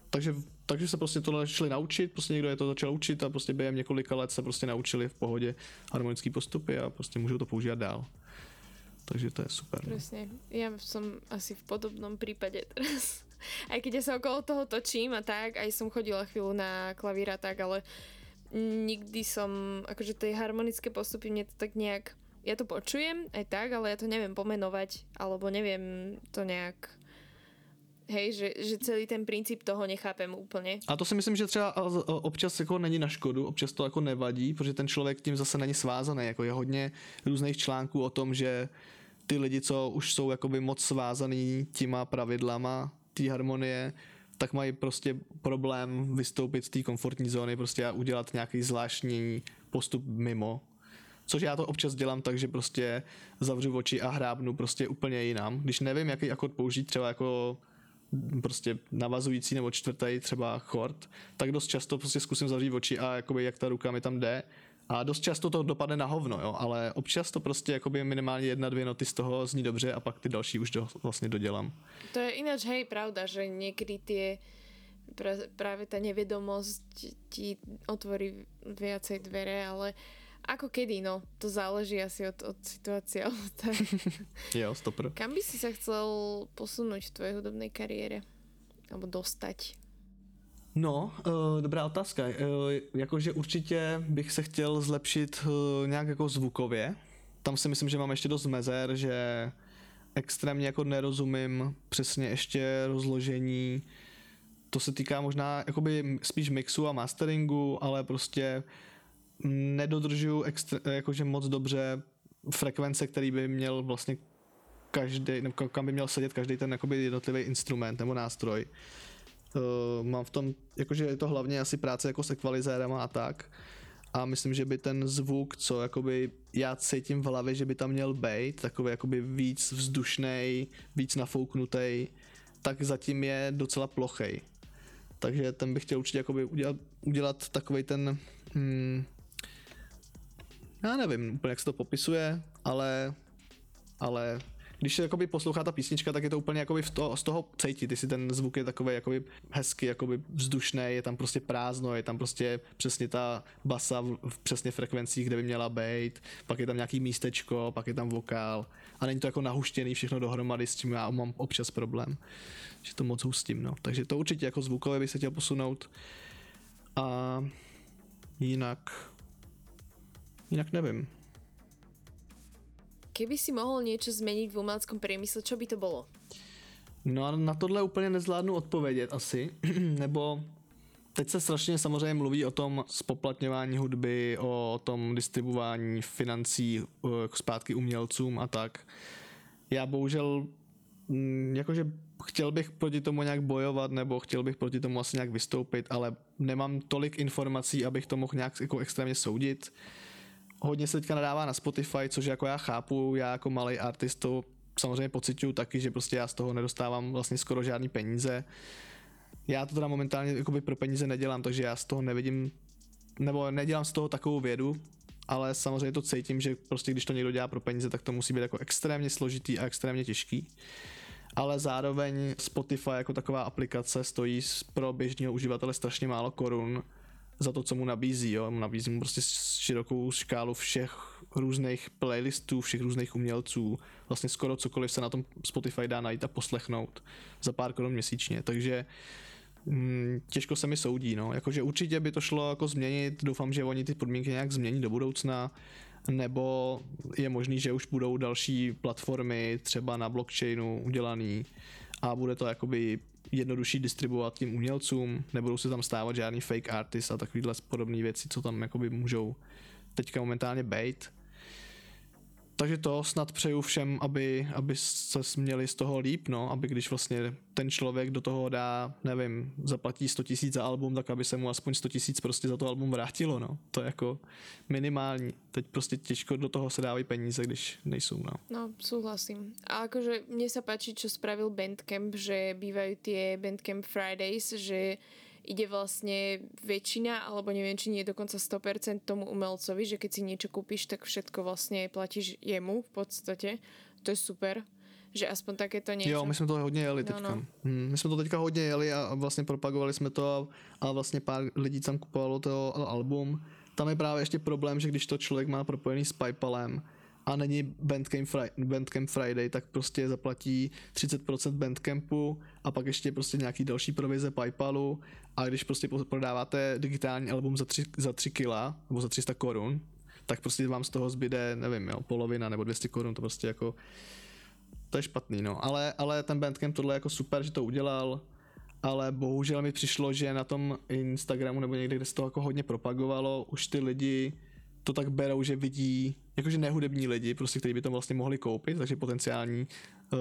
takže, takže se prostě tohle šli naučit, prostě někdo je to začal učit a prostě během několika let se prostě naučili v pohodě harmonické postupy a prostě můžou to používat dál. Takže to je super. No. Presne. Ja som asi v podobnom prípade teraz. Aj keď ja sa okolo toho točím a tak, aj som chodila chvíľu na klavír a tak, ale nikdy som, akože tie harmonické postupy mne to tak nejak, ja to počujem aj tak, ale ja to neviem pomenovať, alebo neviem to nejak Hej, že, že celý ten princíp toho nechápem úplně. A to si myslím, že třeba občas jako není na škodu, občas to jako nevadí, protože ten člověk tím zase není svázaný. Jako je hodně různých článků o tom, že ty lidi, co už jsou jakoby moc svázaný těma pravidlama té harmonie, tak mají prostě problém vystoupit z té komfortní zóny prostě a udělat nějaký zvláštní postup mimo. Což já to občas dělám tak, že prostě zavřu oči a hrábnu prostě úplně jinam. Když nevím, jaký akord použít, třeba jako prostě navazující nebo čtvrtý třeba chord, tak dost často prostě zkusím zavřít oči a jakoby jak ta ruka mi tam jde a dost často to dopadne na hovno, jo, ale občas to prostě jakoby minimálně jedna, dvě noty z toho zní dobře a pak ty další už do, vlastně dodělám. To je ináč, hej, pravda, že někdy tie pra, práve tá nevedomosť ti otvorí viacej dvere, ale ako kedy, no, to záleží asi od, od situácie. tak. jo, stopr. Kam by si sa chcel posunúť v tvojej hudobnej kariére? Alebo dostať? No, uh, dobrá otázka. Uh, jakože určitě bych se chtěl zlepšit uh, nějak jako zvukově. Tam si myslím, že mám ještě dost mezer, že extrémně jako nerozumím přesně ještě rozložení. To se týká možná jakoby spíš mixu a masteringu, ale prostě nedodržuju extra, jakože moc dobře frekvence, který by měl vlastně každý, kam by měl sedět každý ten jakoby jednotlivý instrument nebo nástroj. Uh, mám v tom, jakože je to hlavně asi práce jako s ekvalizérama a tak. A myslím, že by ten zvuk, co jakoby já cítím v hlavě, že by tam měl být, takový jakoby víc vzdušný, víc nafouknutý, tak zatím je docela plochej. Takže ten bych chtěl určitě jakoby udělat, udělat takový ten, hmm, já nevím úplně, jak se to popisuje, ale, ale když se jakoby poslouchá ta písnička, tak je to úplně jakoby v to, z toho cítit, jestli ten zvuk je takový jakoby hezky, jakoby vzdušný, je tam prostě prázdno, je tam prostě přesně ta basa v, v přesně frekvencích, kde by měla být, pak je tam nějaký místečko, pak je tam vokál a není to jako nahuštěný všechno dohromady, s čím já mám občas problém, že to moc hustím, no. Takže to určitě jako zvukově bych se chtěl posunout a jinak jinak nevím. Keby si mohl něco změnit v uměleckém priemysle, čo by to bylo? No a na tohle úplně nezvládnu odpovědět asi, nebo teď se strašně samozřejmě mluví o tom spoplatňování hudby, o tom distribuování financí uh, zpátky umělcům a tak. Já bohužel mm, jakože chtěl bych proti tomu nějak bojovat nebo chtěl bych proti tomu asi nějak vystoupit, ale nemám tolik informací, abych to mohl nějak jako extrémně soudit hodně se teďka nadává na Spotify, což jako já chápu, já jako malý artist to samozřejmě pocituju taky, že prostě já z toho nedostávám vlastně skoro žádný peníze. Já to teda momentálně jakoby pro peníze nedělám, takže já z toho nevidím, nebo nedělám z toho takovou vědu, ale samozřejmě to cítím, že prostě když to někdo dělá pro peníze, tak to musí být jako extrémně složitý a extrémně těžký. Ale zároveň Spotify jako taková aplikace stojí pro běžného uživatele strašně málo korun za to, co mu nabízí. Jo? Nabízí mu prostě širokou škálu všech různých playlistů, všech různých umělců. Vlastně skoro cokoliv se na tom Spotify dá najít a poslechnout za pár korun měsíčně. Takže mm, těžko se mi soudí. No. Jakože určitě by to šlo jako změnit. Doufám, že oni ty podmínky nějak změní do budoucna nebo je možný, že už budou další platformy třeba na blockchainu udělaný a bude to jakoby jednodušší distribuovat tím umělcům, nebudou se tam stávat žádný fake artist a takovýhle podobné věci, co tam jakoby můžou teďka momentálně bejt. Takže to snad přeju všem, aby, aby se měli z toho líp, no, aby když vlastně ten člověk do toho dá, nevím, zaplatí 100 tisíc za album, tak aby se mu aspoň 100 tisíc prostě za to album vrátilo, no. To je jako minimální. Teď prostě těžko do toho se dávají peníze, když nejsou, no. No, súhlasím. A akože mne sa páči, čo spravil Bandcamp, že bývajú tie Bandcamp Fridays, že ide vlastne väčšina, alebo neviem, či nie je dokonca 100% tomu umelcovi, že keď si niečo kúpiš, tak všetko vlastne platíš jemu v podstate. To je super že aspoň takéto niečo. Jo, my jsme to hodně jeli no, teďka. No, no. Hmm, my jsme to teďka hodně jeli a vlastně propagovali jsme to a, a vlastně pár lidí tam kupovalo to album. Tam je právě ještě problém, že když to člověk má propojený s Paypalem, a není Bandcamp, Friday, Bandcamp Friday, tak prostě zaplatí 30% Bandcampu a pak ještě prostě nějaký další provize Paypalu. A když prostě prodáváte digitální album za 3, za 3 kila nebo za 300 korun, tak prostě vám z toho zbyde, nevím, jo, polovina nebo 200 korun, to prostě jako to je špatný, no, ale, ale ten Bandcamp tohle jako super, že to udělal, ale bohužel mi přišlo, že na tom Instagramu nebo někde, kde se to jako hodně propagovalo, už ty lidi to tak berou, že vidí, jakože nehudební lidi, prostě, kteří by to vlastně mohli koupit, takže potenciální uh,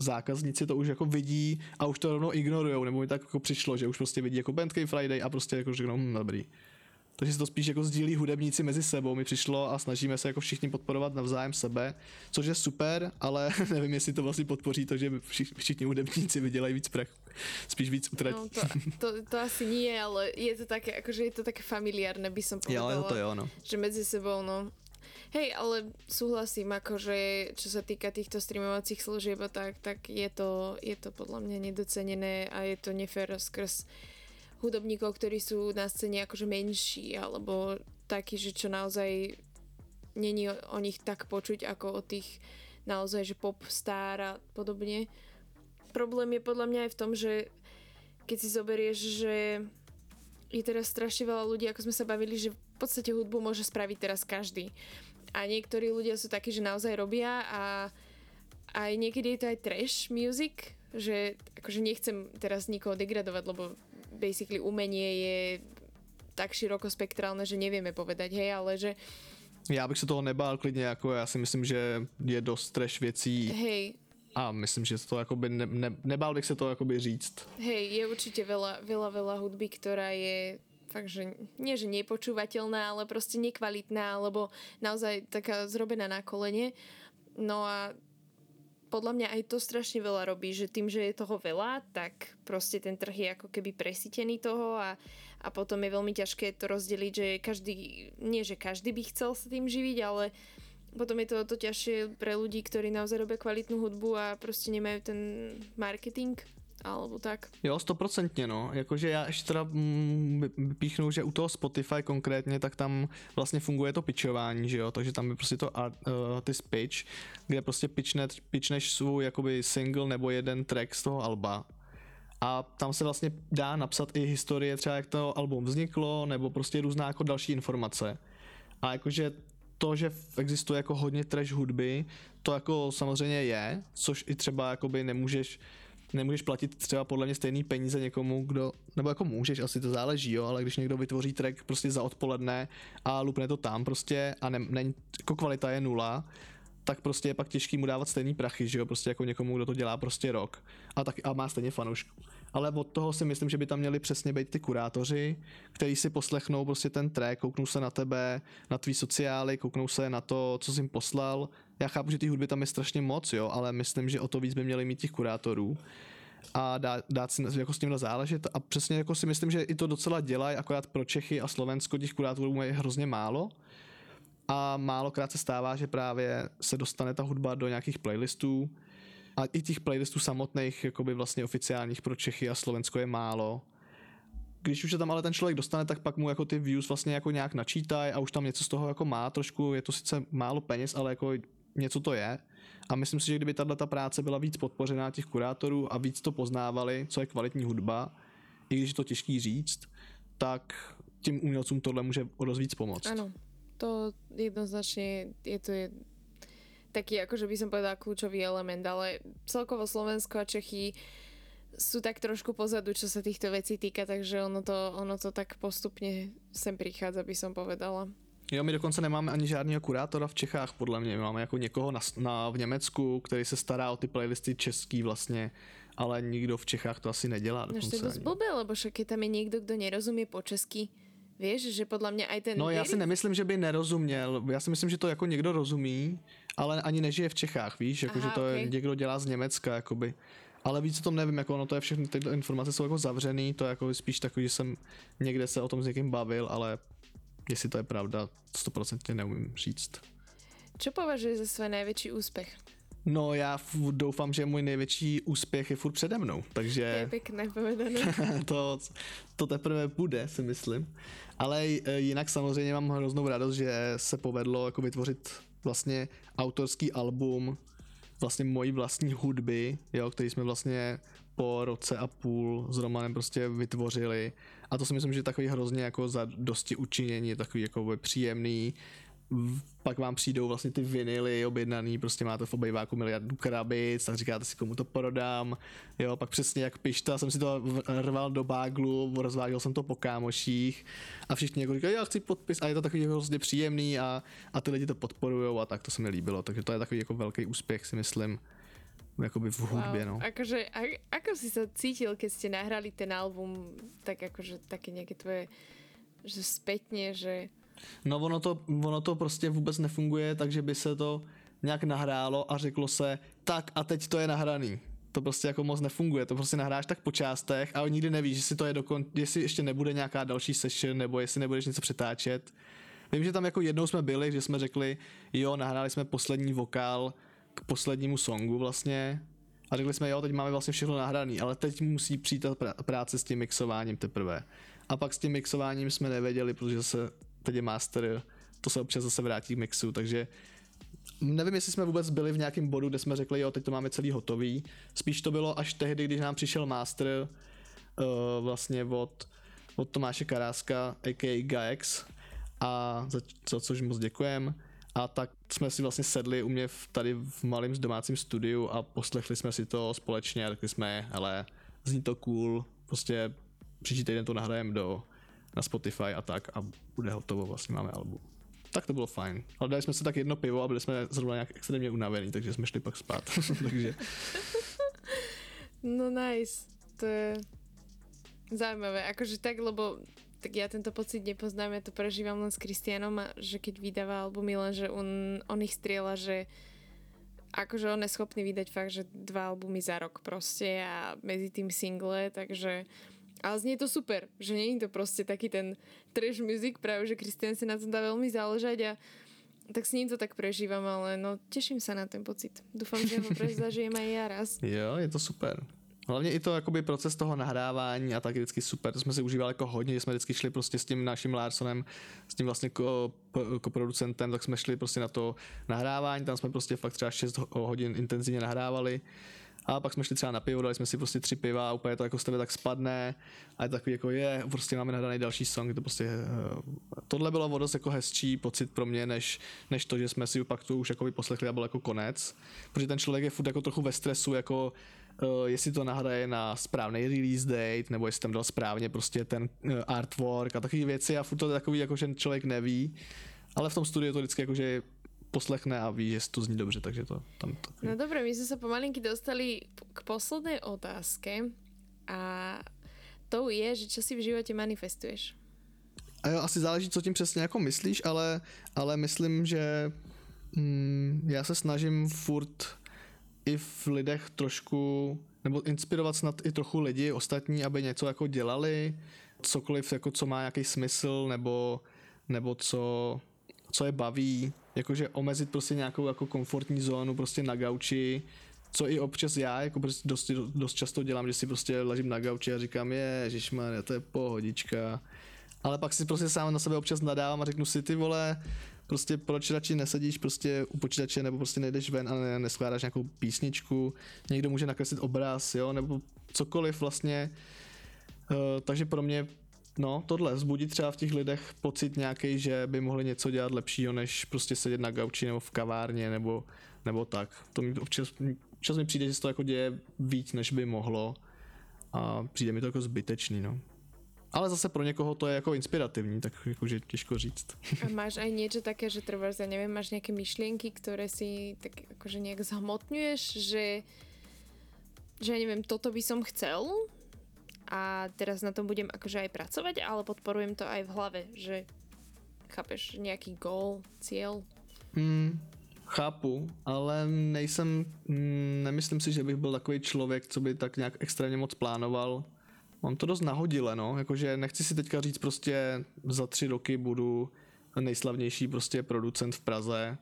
zákazníci to už jako vidí a už to rovnou ignorujou, nebo mi tak jako přišlo, že už prostě vidí jako Bandcamp Friday a prostě jako řeknou, hm, dobrý. Takže se to spíš jako sdílí hudebníci mezi sebou, mi přišlo a snažíme se jako všichni podporovat navzájem sebe, což je super, ale nevím, jestli to vlastně podpoří to, že všichni hudebníci vydělají víc prachu. Spíš víc utratí. No, to, to, to, asi nie, ale je to také, akože je to také familiárne, by som povedala. Jo, to jo, no. Že medzi sebou, no. Hej, ale súhlasím, akože čo sa týka týchto streamovacích služieb, tak, tak je, to, je to podľa mňa nedocenené a je to nefér skrz hudobníkov, ktorí sú na scéne akože menší, alebo takí, že čo naozaj není o, o nich tak počuť ako o tých naozaj, že pop star a podobne. Problém je podľa mňa aj v tom, že keď si zoberieš, že je teraz strašne veľa ľudí, ako sme sa bavili, že v podstate hudbu môže spraviť teraz každý. A niektorí ľudia sú takí, že naozaj robia a aj niekedy je to aj trash music, že akože nechcem teraz nikoho degradovať, lebo basically umenie je tak širokospektrálne, že nevieme povedať, hej, ale že já bych se toho nebál klidně, jako já si myslím, že je dost trash věcí. Hej. A myslím, že to akoby ne, ne, nebál bych se to akoby říct. Hej, je určite veľa, veľa, veľa hudby, ktorá je fakt, že nie, že nepočúvateľná, ale proste nekvalitná, alebo naozaj taká zrobená na kolene. No a podľa mňa aj to strašne veľa robí, že tým, že je toho veľa, tak proste ten trh je ako keby presítený toho a, a potom je veľmi ťažké to rozdeliť, že každý, nie že každý by chcel sa tým živiť, ale potom je to to ťažšie pre ľudí, ktorí naozaj robia kvalitnú hudbu a proste nemajú ten marketing alebo tak. Jo, stoprocentně, no. Jakože já ještě teda mm, píchnu, že u toho Spotify konkrétně, tak tam vlastně funguje to pitchování, že jo, takže tam je prostě to art, uh, ty pitch, kde prostě pitchne, pitchneš svůj jakoby single nebo jeden track z toho alba a tam se vlastně dá napsat i historie třeba jak to album vzniklo, nebo prostě různá jako další informace. A jakože to, že existuje jako hodně trash hudby, to jako samozřejmě je, což i třeba jakoby nemůžeš nemůžeš platit třeba podle mě stejný peníze někomu, kdo, nebo jako můžeš, asi to záleží, jo, ale když někdo vytvoří track prostě za odpoledne a lupne to tam prostě a ne, ne, jako kvalita je nula, tak prostě je pak těžký mu dávat stejný prachy, že jo, prostě jako někomu, kdo to dělá prostě rok a, tak, a má stejně fanoušku. Ale od toho si myslím, že by tam měli přesně být ty kurátoři, kteří si poslechnou prostě ten track, kouknou se na tebe, na tvý sociály, kouknou se na to, co jsi jim poslal. Já chápu, že ty hudby tam je strašně moc, jo, ale myslím, že o to víc by měli mít těch kurátorů a dát, dát si jako s tímhle záležet. A přesně jako si myslím, že i to docela dělají, akorát pro Čechy a Slovensko těch kurátorů je hrozně málo. A málokrát se stává, že právě se dostane ta hudba do nějakých playlistů. A i těch playlistů samotných, jakoby vlastně oficiálních pro Čechy a Slovensko je málo. Když už se tam ale ten člověk dostane, tak pak mu jako ty views vlastně jako nějak načítají a už tam něco z toho jako má trošku, je to sice málo peněz, ale jako něco to je. A myslím si, že kdyby tahle ta práce byla víc podpořená těch kurátorů a víc to poznávali, co je kvalitní hudba, i když je to těžký říct, tak tím umělcům tohle může o víc pomoct. Ano, to jednoznačně je to je taký, akože by som povedala, kľúčový element, ale celkovo Slovensko a Čechy sú tak trošku pozadu, čo sa týchto vecí týka, takže ono to, ono to tak postupne sem prichádza, by som povedala. Jo, my dokonce nemáme ani žádného kurátora v Čechách, podle mě. My máme jako někoho na, na, v Německu, který se stará o ty playlisty český vlastně, ale nikdo v Čechách to asi nedělá. No to je blbé, lebo však keď tam je někdo, kdo nerozumí po česky, Víš, že podle mě aj ten... No já si nemyslím, že by nerozuměl. Já si myslím, že to jako někdo rozumí, ale ani nežije v Čechách, víš, jako Aha, že to okay. je, někdo dělá z Německa, jakoby. Ale víc o tom nevím, jako ono to je všechny tyhle informace jsou jako zavřený, to je jako spíš takový, že jsem někde se o tom s někým bavil, ale jestli to je pravda, 100% neumím říct. Co považuješ za svůj největší úspěch? No já doufám, že můj největší úspěch je furt přede mnou, takže... Je pěkné povedané. to, to teprve bude, si myslím. Ale jinak samozřejmě mám hroznou radost, že se povedlo jako vytvořit vlastně autorský album vlastně mojí vlastní hudby, jo, který jsme vlastně po roce a půl s Romanem prostě vytvořili. A to si myslím, že je takový hrozně jako za dosti učinění, takový jako příjemný, pak vám přijdou vlastně ty vinily objednaný, prostě máte v obejváku miliardu krabic, tak říkáte si, komu to prodám, jo, pak přesně jak pišta, jsem si to rval do báglu, rozváděl jsem to po kámoších a všichni jako říkají, já chci podpis. A je to takový hrozně příjemný a, a ty lidi to podporují a tak to se mi líbilo, takže to je takový jako velký úspěch si myslím jakoby v hudbě, wow. no. Akože, a, ako si sa cítil, keď ste nahrali ten album, tak akože také nejaké tvoje, že spätne, že No ono to, ono to prostě vůbec nefunguje, takže by se to nějak nahrálo a řeklo se, tak a teď to je nahraný. To prostě jako moc nefunguje, to prostě nahráš tak po částech a nikdy nevíš, jestli to je dokon, jestli ještě nebude nějaká další session nebo jestli nebudeš něco přetáčet. Vím, že tam jako jednou jsme byli, že jsme řekli, jo, nahráli jsme poslední vokál k poslednímu songu vlastně a řekli jsme, jo, teď máme vlastně všechno nahraný, ale teď musí přijít ta práce s tím mixováním teprve. A pak s tím mixováním jsme nevěděli, protože se teď je master, to se občas zase vrátí k mixu, takže nevím, jestli jsme vůbec byli v nějakém bodu, kde jsme řekli, jo, teď to máme celý hotový. Spíš to bylo až tehdy, když nám přišel master uh, vlastně od, od Tomáše Karáska, a.k.a. Gaex, a za, za což moc děkujem. A tak jsme si vlastně sedli u mě v, tady v malém domácím studiu a poslechli jsme si to společně a řekli jsme, ale zní to cool, prostě příští týden to nahrajeme do, na Spotify a tak a bude hotovo, vlastně máme album. Tak to bylo fajn. Ale dali jsme si tak jedno pivo a byli jsme zrovna nějak extrémně unavení, takže jsme šli pak spát. takže... No nice. To je zaujímavé. Akože tak, lebo tak ja tento pocit nepoznám, ja to prežívam len s Kristianom že keď vydáva albumy, len že on, on ich strieľa, že akože on je schopný vydať fakt, že dva albumy za rok proste a medzi tým single, takže ale znie to super, že je to proste taký ten trash music, práve že Kristian si na tom dá veľmi záležať a tak s ním to tak prežívam, ale no teším sa na ten pocit. Dúfam, že ho zažijem aj ja raz. Jo, je to super. Hlavně i to jakoby proces toho nahrávání a tak je vždycky super, to jsme si užívali jako hodně, jsme vždycky šli prostě s tím naším Larsonem, s tím vlastně ko, ko producentem, tak jsme šli prostě na to nahrávání, tam jsme prostě fakt třeba 6 hodin intenzivně nahrávali. A pak jsme šli třeba na pivo, dali jsme si prostě tři piva a úplně to jako z tebe tak spadne a je takový jako je, prostě máme nahraný další song, to prostě, uh, tohle bylo o dost jako hezčí pocit pro mě, než, než to, že jsme si pak to už jako poslechli a byl jako konec, protože ten člověk je furt jako trochu ve stresu, jako uh, jestli to nahraje na správný release date, nebo jestli tam dal správně prostě ten uh, artwork a takové věci a furt to je takový, jako že člověk neví, ale v tom studiu to vždycky jako, že poslechne a ví, že to zní dobře, takže to tam... To... No dobré, my jsme se pomalinky dostali k poslednej otázke a to je, že čo si v životě manifestuješ? A jo, asi záleží, co tím přesně jako myslíš, ale, ale myslím, že mm, já se snažím furt i v lidech trošku, nebo inspirovat snad i trochu lidi ostatní, aby něco jako dělali, cokoliv, jako co má nějaký smysl, nebo, nebo co, co je baví, jakože omezit prostě nějakou jako komfortní zónu prostě na gauči, co i občas já jako prostě dost, dost často dělám, že si prostě ležím na gauči a říkám, je, to je pohodička. Ale pak si prostě sám na sebe občas nadávám a řeknu si, ty vole, prostě proč radši nesedíš prostě u počítače nebo prostě nejdeš ven a ne, neskládáš nějakou písničku, někdo může nakreslit obraz, jo, nebo cokoliv vlastně. Uh, takže pro mě no, tohle, zbudit třeba v těch lidech pocit nějaký, že by mohli něco dělat lepšího, než prostě sedět na gauči nebo v kavárně nebo, nebo tak. To mi občas, občas mi přijde, že se to jako děje víc, než by mohlo a přijde mi to jako zbytečný, no. Ale zase pro někoho to je jako inspirativní, tak jakože těžko říct. A máš aj niečo také, že trváš, ja neviem, máš nejaké myšlienky, ktoré si tak akože nejak zhmotňuješ, že že ja neviem, toto by som chcel a teraz na tom budem akože aj pracovať, ale podporujem to aj v hlave, že chápeš, nejaký goal, cieľ. Hmm, chápu, ale nejsem, mm, nemyslím si, že bych byl takový člověk, co by tak nějak extrémně moc plánoval Mám to dost nahodile, no, jakože nechci si teďka říct prostě za tři roky budu nejslavnější prostě producent v Praze,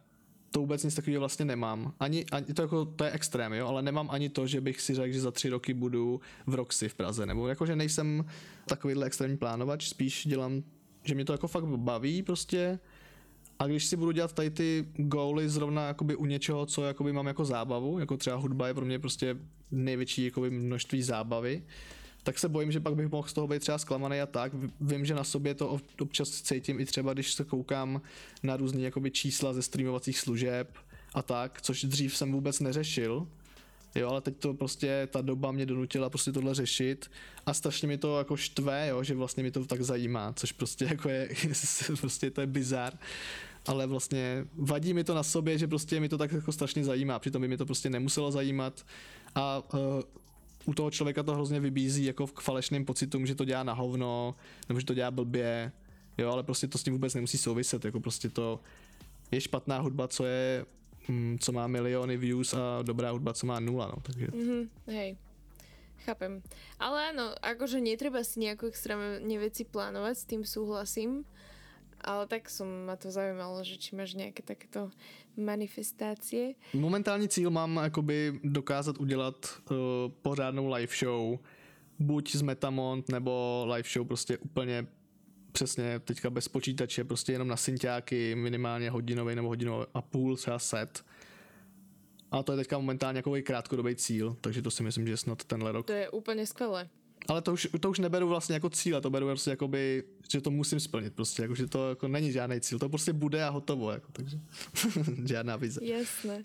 to vůbec nic takového vlastně nemám. Ani, ani to, jako, to je extrém, jo, ale nemám ani to, že bych si řekl, že za tři roky budu v Roxy v Praze, nebo jakože nejsem takovýhle extrémní plánovač, spíš dělám, že mě to jako fakt baví prostě. A když si budu dělat tady ty góly zrovna jakoby u něčeho, co jakoby mám jako zábavu, jako třeba hudba je pro mě prostě největší jakoby množství zábavy, tak se bojím, že pak bych mohl z toho být třeba zklamaný a tak. Vím, že na sobě to občas cítím i třeba, když se koukám na různé čísla ze streamovacích služeb a tak, což dřív jsem vůbec neřešil. Jo, ale teď to prostě, ta doba mě donutila prostě tohle řešit a strašně mi to jako štve, jo, že vlastně mi to tak zajímá, což prostě jako je, prostě to je bizar ale vlastně vadí mi to na sobě, že prostě mi to tak jako strašně zajímá, přitom by mi to prostě nemuselo zajímat a uh, u toho člověka to hrozně vybízí jako k falešným pocitům, že to dělá na hovno, nebo že to dělá blbě, jo, ale prostě to s tím vůbec nemusí souviset, jako prostě to je špatná hudba, co je, mm, co má miliony views a dobrá hudba, co má nula, no, takže. Mm-hmm, hej. Chápem. Ale áno, akože netreba si nejako extrémne veci plánovať, s tým súhlasím. Ale tak som ma to zaujímalo, že či máš nějaké takéto manifestácie. Momentální cíl mám jakoby dokázat udělat uh, pořádnou live show, buď z Metamont, nebo live show prostě úplně přesně teďka bez počítače, prostě jenom na synťáky, minimálně hodinový nebo hodinový a půl třeba set. A to je teďka momentálně jako krátkodobý cíl, takže to si myslím, že snad tenhle rok. To je úplně skvělé ale to už, to už neberu vlastně jako cíl, to beru prostě jakoby, že to musím splnit prostě, jako, že to jako není žádný cíl, to prostě bude a hotovo, jako, takže žádná vize. Jasné.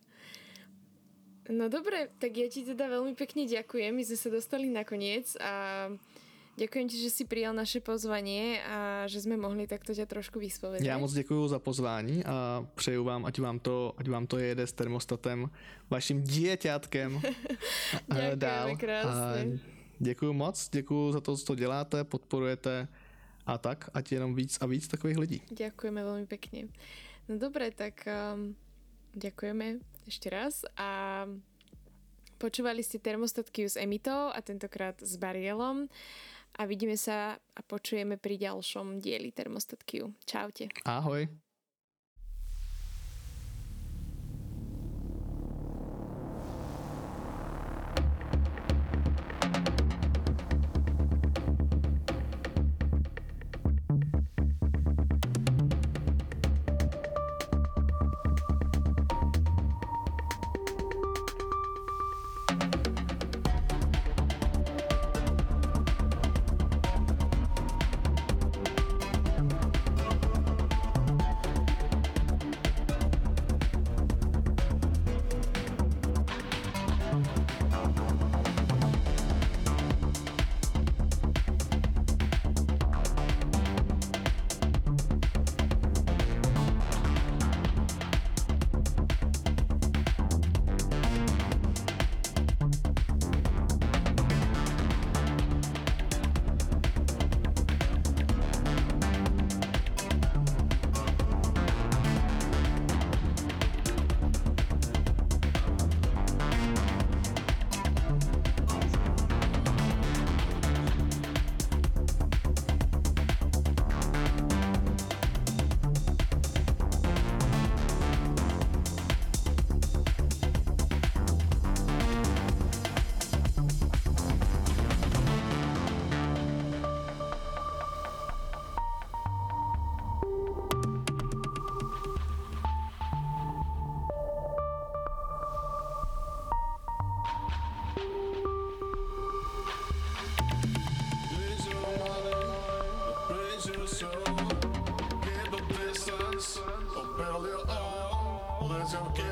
No dobré, tak ja ti teda veľmi pekne ďakujem, my sme sa dostali nakoniec a ďakujem ti, že si prijal naše pozvanie a že sme mohli takto ťa trošku vyspovedať. Já moc děkuji za pozvání a přeju vám, ať vám to, ať vám to jede s termostatem, vaším dieťátkem dál. krásne. A Děkuji moc, děkuji za to, co děláte, podporujete a tak, ať jenom víc a víc takových lidí. Děkujeme velmi pěkně. No dobré, tak um, děkujeme ještě raz a počúvali ste termostatky s Emitou a tentokrát s Barielom a vidíme sa a počujeme pri ďalšom dieli termostatky. Čaute. Ahoj. It's okay.